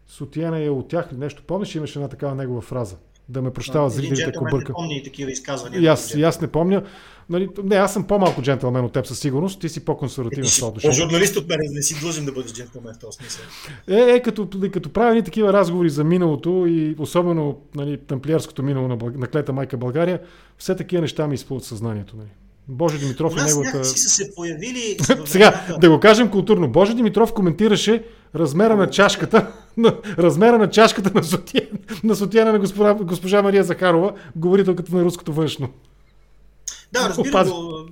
S1: Сотиена е от тях или нещо. Помниш, имаше една такава негова фраза. Да ме прощава зрителите, ако бърка.
S2: Не помни такива изказвания.
S1: И аз, и аз не помня. Нали, не, аз съм по-малко джентлмен от теб със сигурност, ти си по-консервативен в това
S2: отношение. Журналист от мен не си длъжен да бъдеш джентлмен в този смисъл.
S1: Е, е като, като правя ни такива разговори за миналото и особено нали, тамплиерското минало на, на клета майка България, все такива неща ми изплуват съзнанието. Нали. Боже Димитров
S2: и неговата... са се появили...
S1: Сега, да го кажем културно. Боже Димитров коментираше размера на чашката, на, размера на чашката на сотиена, на, сотиена на госпожа, госпожа Мария Захарова, говорителката на руското външно.
S2: Да, разбира го,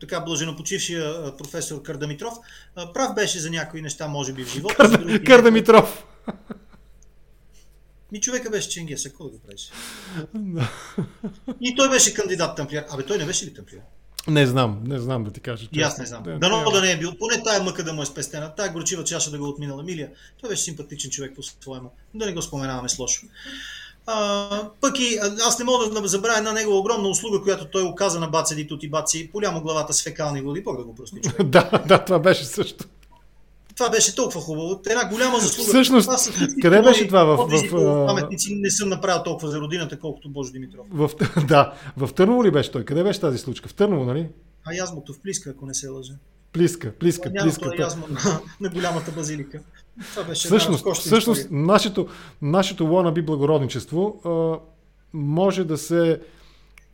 S2: така блаженопочившия професор Кардамитров. Прав беше за някои неща, може би в живота.
S1: Кар... Кардамитров!
S2: Ми човека беше Ченгес, какво да го правиш? И той беше кандидат тамплиер. Абе, той не беше ли тамплиер?
S1: Не знам, не знам да ти кажа.
S2: И аз не знам. Да, Дано да не е бил. Поне тая мъка да му е спестена. Тая горчива чаша да го отминала Милия. Той беше симпатичен човек по-своему. Да не го споменаваме с лошо. А, пък и аз не мога да забравя една негова огромна услуга, която той оказа на Баци Тути Баци. Полямо главата с фекални води. Бог да го прости
S1: да, да, това беше също.
S2: Това беше толкова хубаво. Една голяма заслуга.
S1: Всъщност, къде беше това? В, в,
S2: в, паметници не съм направил толкова за родината, колкото Боже Димитров.
S1: В, да, в Търново ли беше той? Къде беше тази случка? В Търново, нали?
S2: А язмото в Плиска, ако не се лъжа.
S1: Плиска, плиска,
S2: Няма
S1: плиска.
S2: Няма язмо на, на голямата базилика. Това беше
S1: всъщност, всъщност нашето, нашето лонаби благородничество а, може да се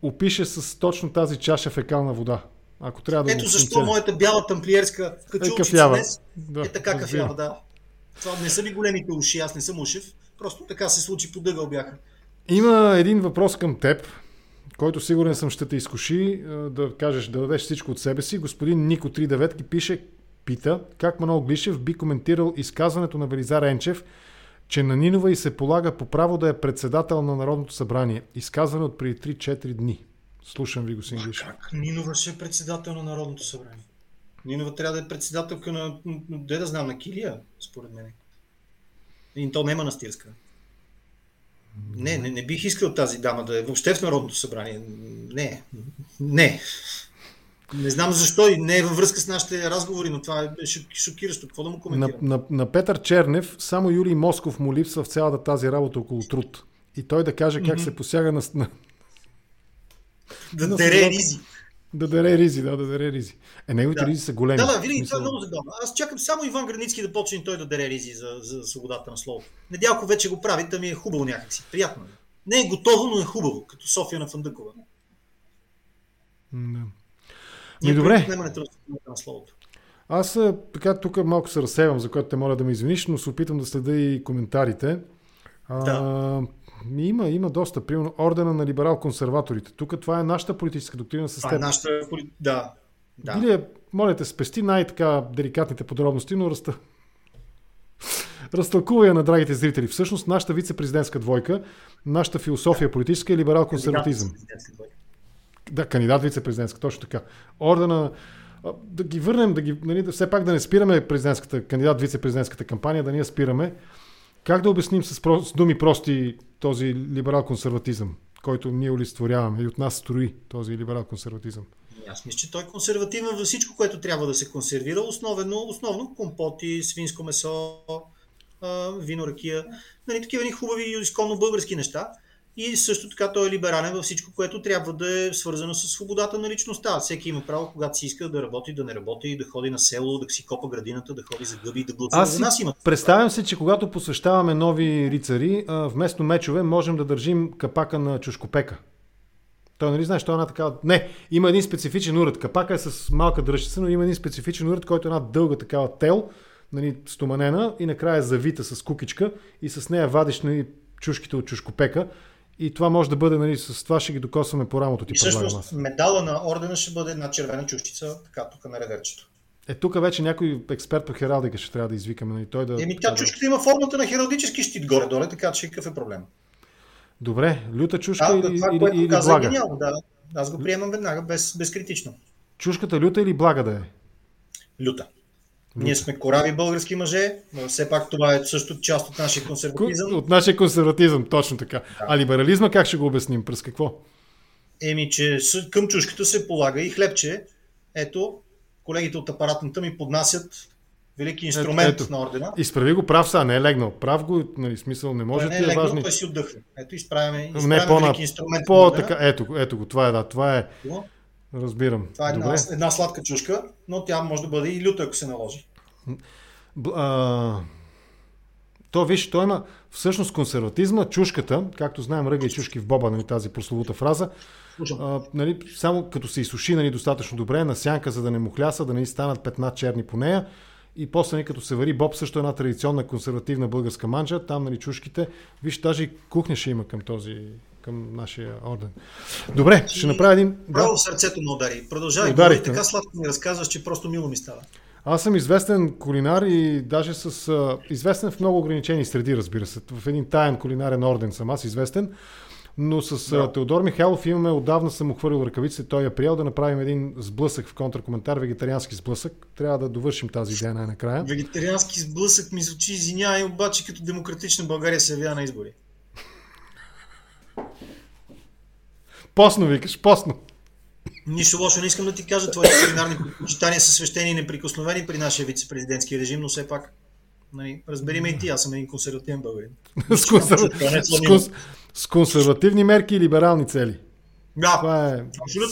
S1: опише с точно тази чаша фекална вода. Ако трябва да
S2: Ето защо моята бяла тамплиерска качулчица е днес да, е така кафява, да. Това не са ми големите уши, аз не съм ушев. Просто така се случи, подъгъл бяха.
S1: Има един въпрос към теб, който сигурен съм ще те изкуши да кажеш, да дадеш всичко от себе си. Господин Нико 39 пише, пита, как Манол Глишев би коментирал изказването на Велизар Енчев, че на Нинова и се полага по право да е председател на Народното събрание. Изказване от преди 3-4 дни. Слушам ви, господин Глишев.
S2: Как Нинова ще е председател на Народното събрание? Нинова трябва да е председателка на, де да знам, на Килия, според мен. И то не е манастирска. Не, не, не бих искал тази дама да е въобще в Народното събрание. Не. Не. Не знам защо и не е във връзка с нашите разговори, но това е шокиращо. Какво да му коментирам?
S1: На, на, на Петър Чернев само Юрий Москов му липсва в цялата тази работа около труд. И той да каже как mm-hmm. се посяга на... на...
S2: Да дере ризи.
S1: Да даре ризи, да, да даре ризи. Е, неговите
S2: да.
S1: ризи са големи.
S2: Да, да, винаги това е много забавно. Аз чакам само Иван Границки да почне той да даре ризи за, за свободата на словото. Недялко вече го прави, да ми е хубаво някакси. Приятно е. Не е готово, но е хубаво, като София на Фандъкова.
S1: Да. И добре.
S2: На словото.
S1: Аз така тук малко се разсевам, за което те моля да ме извиниш, но се опитам да следа и коментарите. Да. А, има, има доста. Примерно ордена на либерал-консерваторите. Тук това е нашата политическа доктрина с теб.
S2: е нашата, да. да.
S1: Или, моля те, спести най-така деликатните подробности, но разта... разтълкува я на драгите зрители. Всъщност, нашата вице-президентска двойка, нашата философия политическа е либерал-консерватизъм. Да, кандидат вице-президентска, точно така. Ордена да ги върнем, да ги, нали, все пак да не спираме президентската, кандидат вице-президентската кампания, да ни я спираме. Как да обясним с, про, с думи прости този либерал-консерватизъм, който ние олицетворяваме и от нас строи този либерал-консерватизъм?
S2: Аз мисля, че той е консервативен във всичко, което трябва да се консервира. Основно, основно компоти, свинско месо, вино, ракия, нали, такива ни хубави изконно български неща. И също така той е либерален във всичко, което трябва да е свързано с свободата на личността. Всеки има право, когато си иска да работи, да не работи, да ходи на село, да си копа градината, да ходи за гъби, да гласува
S1: за нас. Има. Представям се, че когато посвещаваме нови рицари, вместо мечове можем да държим капака на чушкопека. Той нали знаеш, той е една така... Не, има един специфичен уред. Капака е с малка дръжчица, но има един специфичен уред, който е една дълга такава тел, нали, стоманена и накрая е завита с кукичка и с нея вадиш нали, чушките от чушкопека и това може да бъде, нали, с това ще ги докосваме по рамото ти.
S2: И всъщност медала на ордена ще бъде една червена чушчица, така тук на реверчето.
S1: Е, тук вече някой експерт по хералдика ще трябва да извикаме. Нали, той да,
S2: Еми, тя чушката има формата на хералдически щит горе-доле, така че какъв е проблем?
S1: Добре, люта чушка
S2: а,
S1: или,
S2: това,
S1: или, или
S2: каза,
S1: блага?
S2: Е гениално, да. Аз го приемам веднага, без, безкритично.
S1: Чушката люта или блага да е?
S2: Люта. Ние сме корави български мъже, но все пак това е също част от нашия консерватизъм.
S1: От нашия консерватизъм, точно така. Да. А либерализма как ще го обясним? През какво?
S2: Еми, че към чушката се полага и хлебче. Ето, колегите от апаратната ми поднасят велики инструмент ето, ето. на ордена.
S1: Изправи го прав са, не е легнал. Прав го, нали, смисъл, не може
S2: да е легнал,
S1: важни...
S2: той си отдъхва. Ето, изправяме, изправяме не, по велики инструмент.
S1: По, така, ето, ето го, това е, да, това е. Разбирам.
S2: Това е една, една сладка чушка, но тя може да бъде и люта, ако се наложи. А,
S1: то, виж, той има всъщност консерватизма, чушката, както знаем, ръга и чушки в боба, нали, тази прословута фраза, а, нали, само като се изсуши нали, достатъчно добре на сянка, за да не му хляса, да не станат петна черни по нея. И после, нали, като се вари боб, също е една традиционна консервативна българска манджа, там нали, чушките. Виж, даже и кухня ще има към този, към нашия орден. Добре, ще направя един...
S2: Право да. сърцето му удари. Продължавай. Удари, така сладко ми разказваш, че просто мило ми става.
S1: Аз съм известен кулинар и даже с... А, известен в много ограничени среди, разбира се. В един таен кулинарен орден съм аз известен. Но с да. Теодор Михайлов имаме, отдавна съм ухвърил ръкавиците, той е приел да направим един сблъсък в контракоментар, вегетариански сблъсък. Трябва да довършим тази идея най-накрая.
S2: Вегетариански сблъсък ми звучи, извинявай, обаче като демократична България се явява на избори.
S1: Посно викаш, посно.
S2: Нищо лошо не искам да ти кажа. Твоите кулинарни предпочитания са свещени и неприкосновени при нашия вице-президентски режим, но все пак Нали, разбери ме и ти, аз съм един консервативен българин.
S1: с, консер... с, конс... с консервативни мерки и либерални цели.
S2: Да,
S1: Това е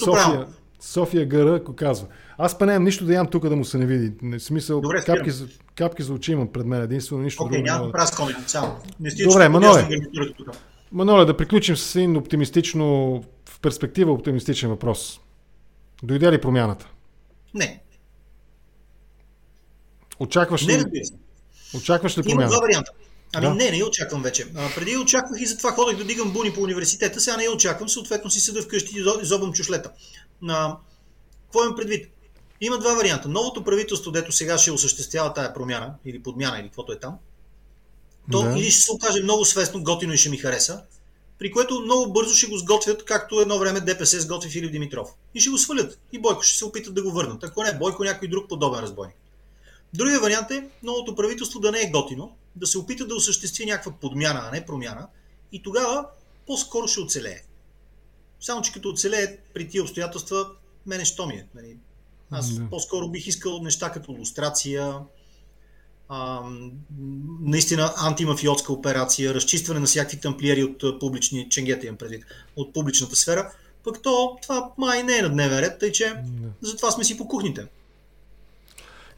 S1: София, София Гъра, ако казва. Аз па нямам нищо да ям тук да му се не види. Не, смисъл,
S2: Добре,
S1: капки, за, капки за очи имам пред мен единствено, нищо
S2: okay, друго. Няма да правя само.
S1: Не Добре, Маноле. Маноле, да приключим с един оптимистично, в перспектива оптимистичен въпрос. Дойде ли промяната?
S2: Не.
S1: Очакваш ли?
S2: Не, разбира се.
S1: Очакваш ли промяна?
S2: Има два варианта. Ами да. не, не я очаквам вече. А, преди очаквах и затова ходех да дигам буни по университета, сега не я очаквам, съответно си седа вкъщи и зобам чушлета. А, какво имам предвид? Има два варианта. Новото правителство, дето сега ще осъществява тая промяна, или подмяна, или каквото е там, то да. или ще се окаже много свестно, готино и ще ми хареса, при което много бързо ще го сготвят, както едно време ДПС сготви Филип Димитров. И ще го свалят. И Бойко ще се опитат да го върнат. Ако не Бойко, някой друг подобен разбойник. Другия вариант е новото правителство да не е готино, да се опита да осъществи някаква подмяна, а не промяна и тогава по-скоро ще оцелее. Само, че като оцелее при тия обстоятелства, мене що ми е. Нали? Аз да. по-скоро бих искал неща като лустрация, а, наистина антимафиотска операция, разчистване на всякакви тамплиери от публични, ченгета имам предвид, от публичната сфера, пък то това май не е на дневен ред, тъй че да. затова сме си по кухните.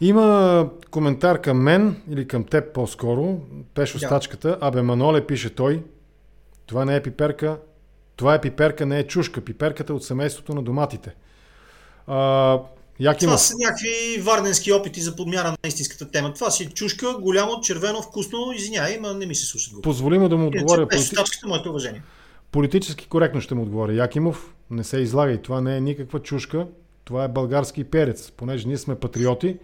S1: Има коментар към мен или към теб по-скоро. Пешо стачката. Абе, Маноле пише той. Това не е пиперка. Това е пиперка, не е чушка. Пиперката е от семейството на доматите. А,
S2: Якимов. Това са някакви варненски опити за подмяна на истинската тема. Това си е чушка, голямо, червено, вкусно. Извинявай, но не ми се слушат го.
S1: Позволи му да му отговоря.
S2: Пешо стачката, моето уважение.
S1: Политически коректно ще му отговоря. Якимов, не се излагай. Това не е никаква чушка. Това е български перец, понеже ние сме патриоти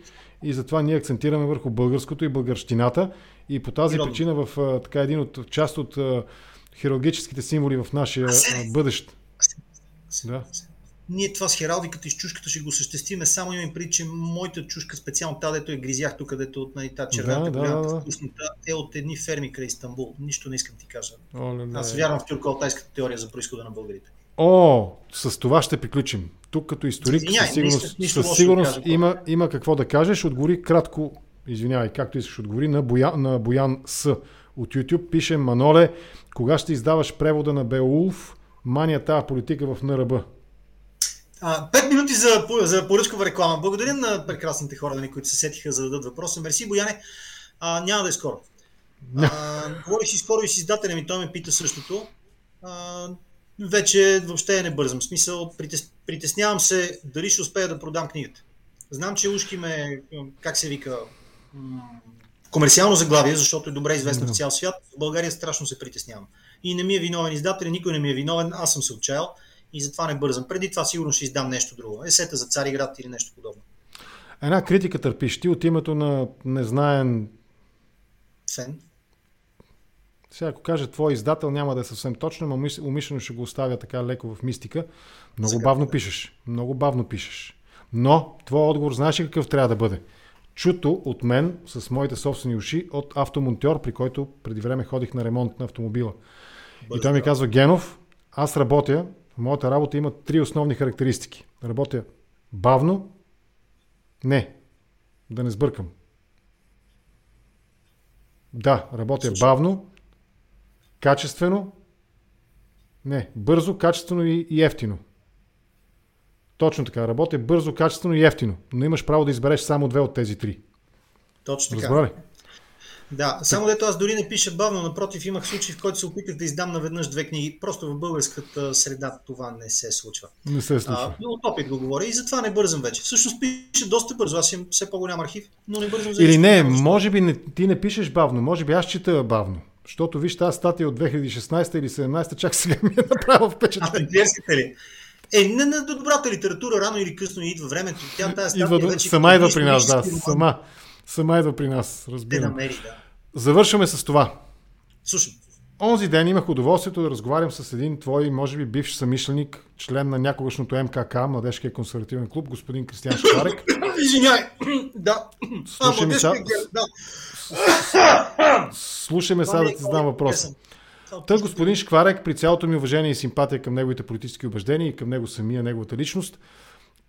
S1: и затова ние акцентираме върху българското и българщината и по тази Природно. причина в така един от част от хирургическите символи в нашия бъдещ.
S2: Да. Ние това с хералдиката и с чушката ще го съществиме, само имам преди, че моята чушка, специално тази, дето я гризях тук, дето от нали, тази червената да, голямата да, вкусната, е от едни ферми край Истанбул. Нищо не искам ти кажа. О, не, не. Аз вярвам в тюрко-алтайската теория за происхода на българите.
S1: О, с това ще приключим. Тук като историк Извиняй, със сигурност, нищо, нищо със сигурност да има, има какво да кажеш. Отговори кратко, извинявай, както искаш, отговори на, Боя, на Боян С. От YouTube пише Маноле, кога ще издаваш превода на Беулф, мания тази политика в НРБ?
S2: А, пет минути за, за поръчкова реклама. Благодаря на прекрасните хора, нали, които се сетиха за да дадат въпроса. Мерси, Бояне. А, няма да е скоро. А, говорих си скоро и с издателя ми, той ме пита същото. А, вече въобще не бързам. В смисъл, притес, притеснявам се дали ще успея да продам книгата. Знам, че ушки ме, как се вика, комерциално заглавие, защото е добре известно в цял свят. В България страшно се притеснявам. И не ми е виновен издател, никой не ми е виновен, аз съм се отчаял и затова не бързам. Преди това сигурно ще издам нещо друго. Есета за Цариград или нещо подобно.
S1: Една критика търпиш ти от името на незнаен
S2: фен.
S1: Сега, ако каже твой издател, няма да е съвсем точно, но умишлено ще го оставя така леко в мистика. Много Сега, бавно да. пишеш. Много бавно пишеш. Но, твой отговор знаеш ли какъв трябва да бъде? Чуто от мен, с моите собствени уши, от автомонтьор, при който преди време ходих на ремонт на автомобила. Бъде и той ми казва, Генов, аз работя, моята работа има три основни характеристики. Работя бавно, не, да не сбъркам. Да, работя Слушай. бавно, качествено, не, бързо, качествено и, и ефтино. Точно така, работя бързо, качествено и ефтино, но имаш право да избереш само две от тези три.
S2: Точно така. Разбрали? Да, само дето аз дори не пиша бавно, напротив имах случай, в който се опитах да издам наведнъж две книги. Просто в българската среда това не се случва.
S1: Не се случва.
S2: А, от опит го говоря и затова не бързам вече. Всъщност пише доста бързо, аз имам все по-голям архив, но не бързам
S1: за Или не, може би не, ти не пишеш бавно, може би аз чета бавно. Защото виж тази статия от 2016 или 2017, чак сега ми е направо впечатление.
S2: А, ли? Е, не на добрата литература рано или късно идва времето. Тя тази
S1: статия идва, вече... Сама идва при нас, да. Сама, сама идва при нас, разбирам.
S2: намери, да.
S1: Завършваме с това.
S2: Слушай.
S1: Онзи ден имах удоволствието да разговарям с един твой, може би, бивш самишленик, член на някогашното МКК, Младежкия консервативен клуб, господин Кристиан Шкварек.
S2: Извиняй, да.
S1: Слушай сега. Да. Слушай ме сега да ти задам въпрос. Той господин Шкварек, при цялото ми уважение и симпатия към неговите политически убеждения и към него самия, неговата личност,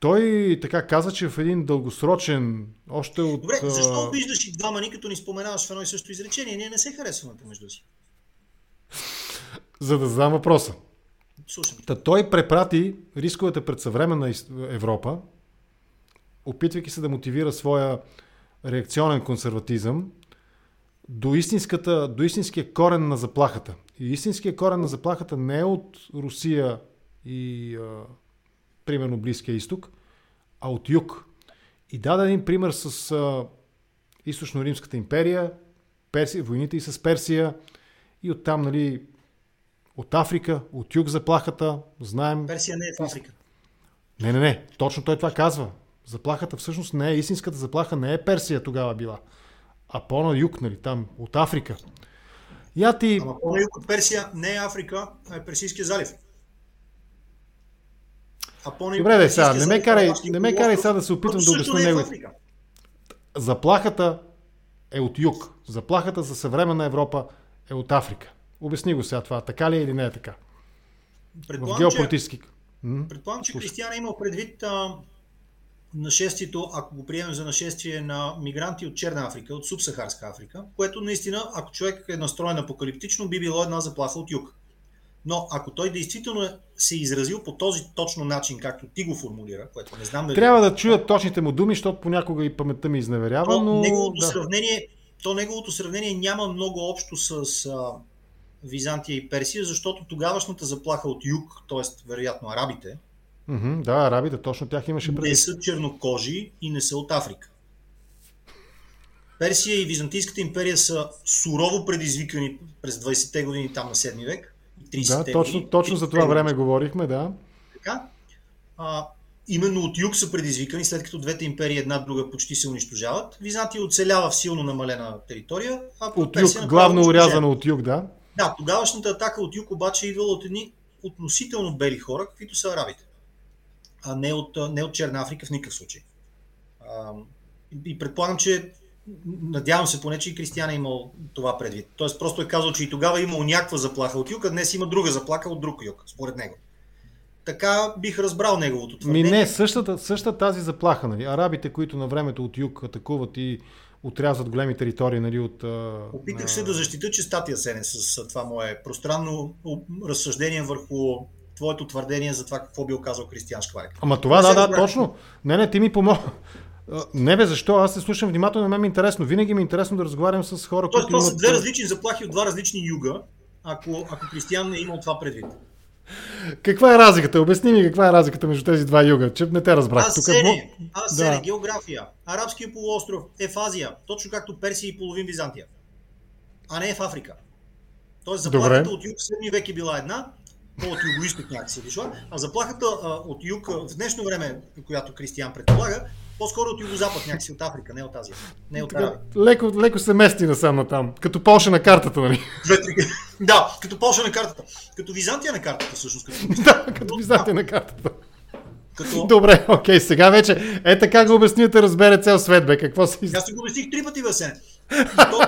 S1: той така каза, че в един дългосрочен, още от...
S2: Добре, защо виждаш и двама ни, като ни споменаваш в едно и също изречение? Ние не се харесваме помежду си.
S1: За да задам въпроса.
S2: Слушам.
S1: Та той препрати рисковете пред съвременна Европа, опитвайки се да мотивира своя реакционен консерватизъм до, истинската, до истинския корен на заплахата. И истинския корен на заплахата не е от Русия и а, примерно Близкия изток, а от юг. И даде един пример с а, източно-римската империя, Персия, войните и с Персия и оттам, нали, от Африка, от юг заплахата, знаем...
S2: Персия не е в Африка.
S1: Не, не, не, точно той това казва. Заплахата всъщност не е, истинската заплаха не е Персия тогава била, а по-на юг, нали, там, от Африка.
S2: Я ти... Ама по-на юг от Персия не е Африка, а е Персийския залив.
S1: А Добре, да, сега, не ме карай, не ме карай сега да се опитвам да обясня него. Заплахата е от юг. Заплахата за съвременна Европа е от Африка. Обясни го сега това. Така ли е или не е така?
S2: Предполагам, в геополитически. Че, предполагам, че Кристиан е имал предвид а, нашествието, ако го приемем за нашествие на мигранти от Черна Африка, от Субсахарска Африка, което наистина, ако човек е настроен апокалиптично, би било една заплаха от юг. Но ако той действително е, се е изразил по този точно начин, както ти го формулира, което не знам
S1: дали... Трябва да чуят точните му думи, защото понякога и паметта ми изневерява, то, но...
S2: Неговото,
S1: да.
S2: сравнение, то неговото сравнение няма много общо с а, Византия и Персия, защото тогавашната заплаха от юг, т.е. вероятно арабите,
S1: mm-hmm, да, арабите, точно тях имаше
S2: преди. Не са чернокожи и не са от Африка. Персия и Византийската империя са сурово предизвикани през 20-те години там на 7 век
S1: 30 Да, точно, точно за това време говорихме, да.
S2: Така. А, именно от юг са предизвикани, след като двете империи една друга почти се унищожават. Византия оцелява в силно намалена територия. А
S1: от юг, главно урязано от юг, да.
S2: Да, тогавашната атака от юг обаче е идвала от едни относително бели хора, каквито са арабите. А не от, не от Черна Африка в никакъв случай. А, и предполагам, че Надявам се поне, че и Кристиан е имал това предвид. Тоест просто е казал, че и тогава е имал някаква заплаха от юг, а днес има друга заплаха от друг юг, според него. Така бих разбрал неговото твърдение.
S1: Ми не, същата, същата тази заплаха. Нали? Арабите, които на времето от юг атакуват и отрязват големи територии нали, от...
S2: Опитах се да защита чистатия сене с това мое пространно разсъждение върху твоето твърдение за това какво бил казал Кристиан Шкварек.
S1: Ама това, да, да, точно. Не, не, ти ми помогна. Не бе, защо? Аз се слушам внимателно, мен ми е интересно. Винаги ми е интересно да разговарям с хора,
S2: Тоест, които това имат... са две различни заплахи от два различни юга, ако, ако Кристиян не е имал това предвид.
S1: Каква е разликата? Обясни ми каква е разликата между тези два юга, че не те разбрах.
S2: Аз седе, аз седе, да. география. Арабския полуостров е в Азия, точно както Персия и половин Византия. А не е в Африка. Тоест заплахата Добре. от юг в 7 век е била една, от юго-исток някакси е дошла, а заплахата а, от юг в днешно време, която Кристиян предполага, по-скоро от юго-запад, някакси от Африка, не от Азия. Не от така,
S1: леко, леко се мести насам на там. Като Полша на картата, нали?
S2: да, като Полша на картата. Като Византия на картата, всъщност.
S1: Като... да, като Византия на картата. Като... Добре, окей, сега вече е така го обясни, да разбере цел свет, бе. Какво си...
S2: Аз си го обясних три пъти. И то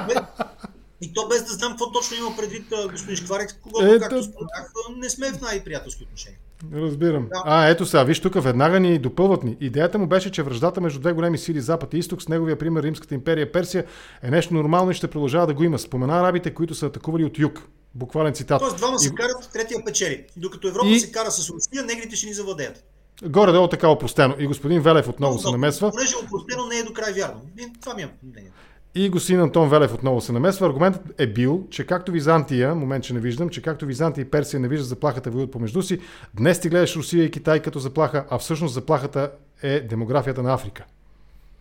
S2: без да знам какво точно има предвид господин Шкварек, когато,
S1: Е,
S2: както споменах, не сме в най-приятелски отношения.
S1: Разбирам.
S2: Да.
S1: А, ето сега, виж тук, веднага ни допълват ни. Идеята му беше, че връждата между две големи сили, Запад и Изток, с неговия пример Римската империя Персия, е нещо нормално и ще продължава да го има. Спомена арабите, които са атакували от юг. Буквален цитат.
S2: Тоест двама се
S1: И-
S2: карат, третия печели. Докато Европа
S1: И-
S2: се кара с Русия, негрите ще ни завладеят.
S1: Горе-долу така опростено. И господин Велев отново се
S2: Но,
S1: намесва.
S2: Понеже опростено не е до край вярно. Това ми е мнение.
S1: И господин Антон Велев отново се намесва. Аргументът е бил, че както Византия, момент, че не виждам, че както Византия и Персия не виждат заплахата воюват помежду си, днес ти гледаш Русия и Китай като заплаха, а всъщност заплахата е демографията на Африка.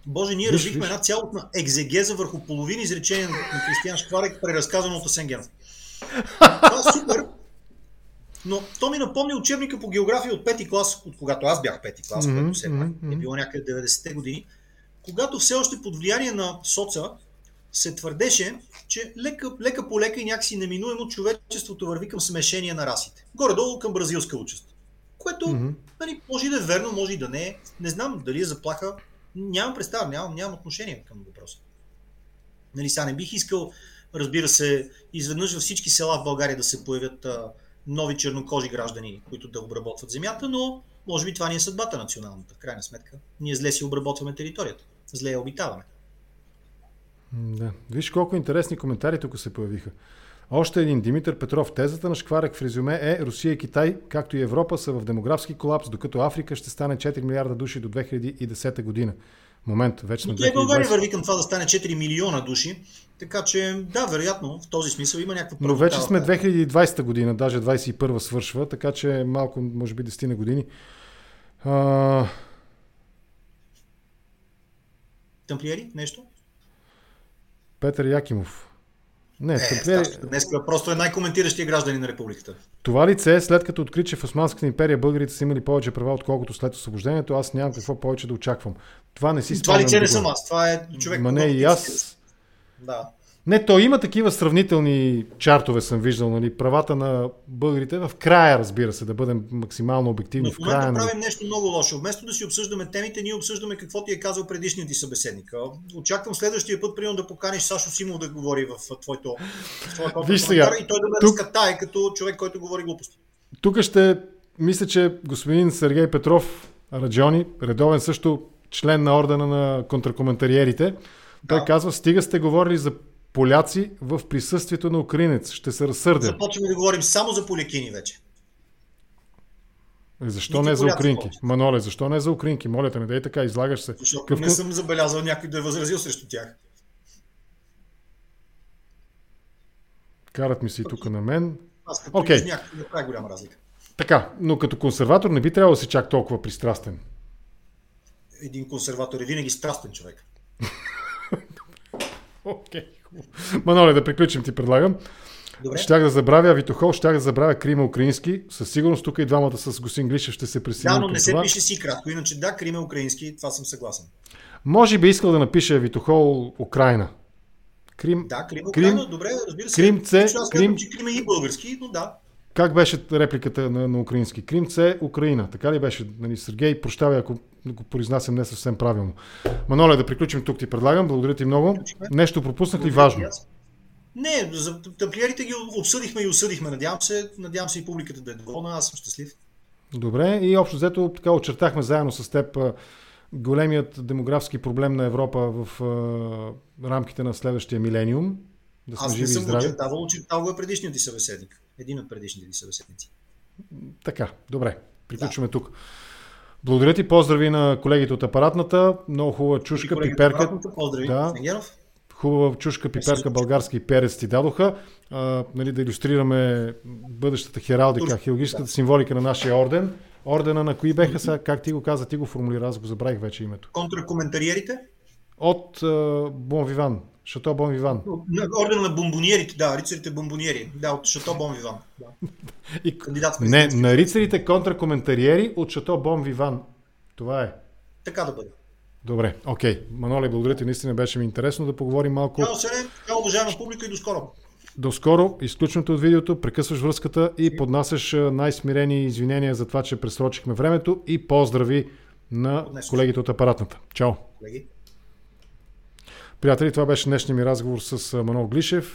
S2: Боже, ние
S1: Виж,
S2: развихме
S1: виж.
S2: една цялостна екзегеза върху половин изречение на Кристиан Шкварек, преразказано от Асен Генов. Това е супер, но то ми напомни учебника по география от пети клас, от когато аз бях пети клас,
S1: Мгм,
S2: което все пак
S1: мгм,
S2: е било някъде 90-те години, когато все още под влияние на соца се твърдеше, че лека, лека по лека и някакси неминуемо човечеството върви към смешение на расите. Горе-долу към бразилска участ. Което
S1: Мгм.
S2: нали, може и да е верно, може и да не е. Не знам дали е заплаха. Нямам представа, нямам, нямам отношение към въпроса. Нали, сега не бих искал, разбира се, изведнъж във всички села в България да се появят а, нови чернокожи граждани, които да обработват земята, но може би това ни е съдбата националната. В крайна сметка, ние зле си обработваме територията. Зле я обитаваме.
S1: Да. Виж колко интересни коментари тук се появиха. Още един Димитър Петров. Тезата на Шкварек в резюме е Русия и Китай, както и Европа, са в демографски колапс, докато Африка ще стане 4 милиарда души до 2010 година. Момент, вече на
S2: Но тя и България
S1: 2020.
S2: върви към това да стане 4 милиона души, така че да, вероятно, в този смисъл има някаква
S1: Но вече
S2: правота
S1: сме
S2: в-
S1: 2020 година, даже 21 свършва, така че малко, може би 10 на години. А,
S2: Тамплиери, нещо?
S1: Петър Якимов. Не,
S2: Е,
S1: тамплиери,
S2: страшно. Днес просто е най-коментиращия гражданин на републиката.
S1: това лице, след като откри, че в Османската империя българите са имали повече права, отколкото след освобождението, аз нямам какво повече да очаквам. Това не си
S2: Това
S1: спомням
S2: лице не съм аз, това е човек.
S1: Ма не и
S2: ти
S1: аз.
S2: Да.
S1: Не, то има такива сравнителни чартове, съм виждал, нали, правата на българите в края, разбира се, да бъдем максимално обективни
S2: Но в
S1: в края. на-
S2: правим нещо много лошо. Вместо да си обсъждаме темите, ние обсъждаме какво ти е казал предишният ти събеседник. Очаквам следващия път, примерно, да поканиш Сашо Симов да говори в твоето, в
S1: Виж сега,
S2: и той да ме
S1: тук-
S2: разкатае като човек, който говори глупости.
S1: Тук ще, мисля, че господин Сергей Петров Раджони, редовен също член на ордена на контракоментариерите, той
S2: Да.
S1: казва, стига сте говорили за поляци в присъствието на украинец. Ще се разсърдя.
S2: Започваме да говорим само за полякини вече.
S1: Е, Защо
S2: Нити
S1: не за украинки?
S2: повече.
S1: Маноле, защо не за украинки? Моля те, не дай така, излагаш се.
S2: Защото
S1: Какъв
S2: не съм забелязал някой да е възразил срещу тях.
S1: Карат ми се и тук на мен.
S2: Аз като okay. някаква не прави голяма разлика.
S1: Така, но като консерватор не би трябвало да си чак толкова пристрастен.
S2: Един консерватор е винаги страстен човек.
S1: Окей, хубаво. Маноле, да приключим ти предлагам.
S2: Добре?
S1: Щях да забравя Витохол, щях да забравя Крима Украински. Със сигурност тук и двамата с Госин Глишев ще се
S2: Да,
S1: присъединят
S2: но
S1: към
S2: не се
S1: това.
S2: пише си кратко. Иначе да, Крим е украински, това съм съгласен.
S1: Може би искал да напише Витохол Украина. Крим,
S2: Да, Крим
S1: Крим-
S2: Украина, добре, разбира се.
S1: Крим це-
S2: аз
S1: Крим-
S2: че Крим е и български, но да.
S1: Как беше репликата на, на украински? Крим це Украина. Така ли беше? Нали, Сергей, прощавай, ако го произнасям не съвсем правилно. Маноле, да приключим тук ти предлагам. Благодаря ти много. Нещо пропуснах ли важно?
S2: Не, за тамплиерите ги обсъдихме и осъдихме. Надявам се, надявам се и публиката да е доволна. Аз съм щастлив.
S1: Добре. И общо взето така очертахме заедно с теб големият демографски проблем на Европа в а, рамките на следващия милениум. Да сме
S2: Аз не съм го очертавал, очертал го е предишният ти събеседник. Един от предишните ти събеседници.
S1: Така, добре. Приключваме тук. Благодаря ти, поздрави на колегите от апаратната. Много хубава чушка, пиперка.
S2: Поздрави,
S1: Да.
S2: Сенгеров.
S1: Хубава чушка, пиперка, български перец ти дадоха. А, нали, да иллюстрираме бъдещата хералдика,
S2: Турски,
S1: хирургическата символика на нашия орден. Ордена на кои беха сега, как ти го каза, ти го формулира, аз го забравих вече името.
S2: Контракоментариерите.
S1: От Бон Виван, Шато Бон Виван.
S2: На Ордена на бомбониерите, да, рицарите бомбониери. Да, от Шато Бон Виван. Да.
S1: И,
S2: Кандидат
S1: не, на рицарите контракоментариери от Шато Бон Виван. Това е.
S2: Така да бъде.
S1: Добре, окей. Маноле, благодаря ти, наистина беше ми интересно да поговорим малко.
S2: Чао, Сене, чао, уважаема публика и до скоро.
S1: До скоро, изключването от видеото, прекъсваш връзката и поднасяш най-смирени извинения за това, че пресрочихме времето и поздрави на колегите от апаратната. Чао!
S2: Колеги.
S1: Приятели, това беше днешния ми разговор с Манол Глишев.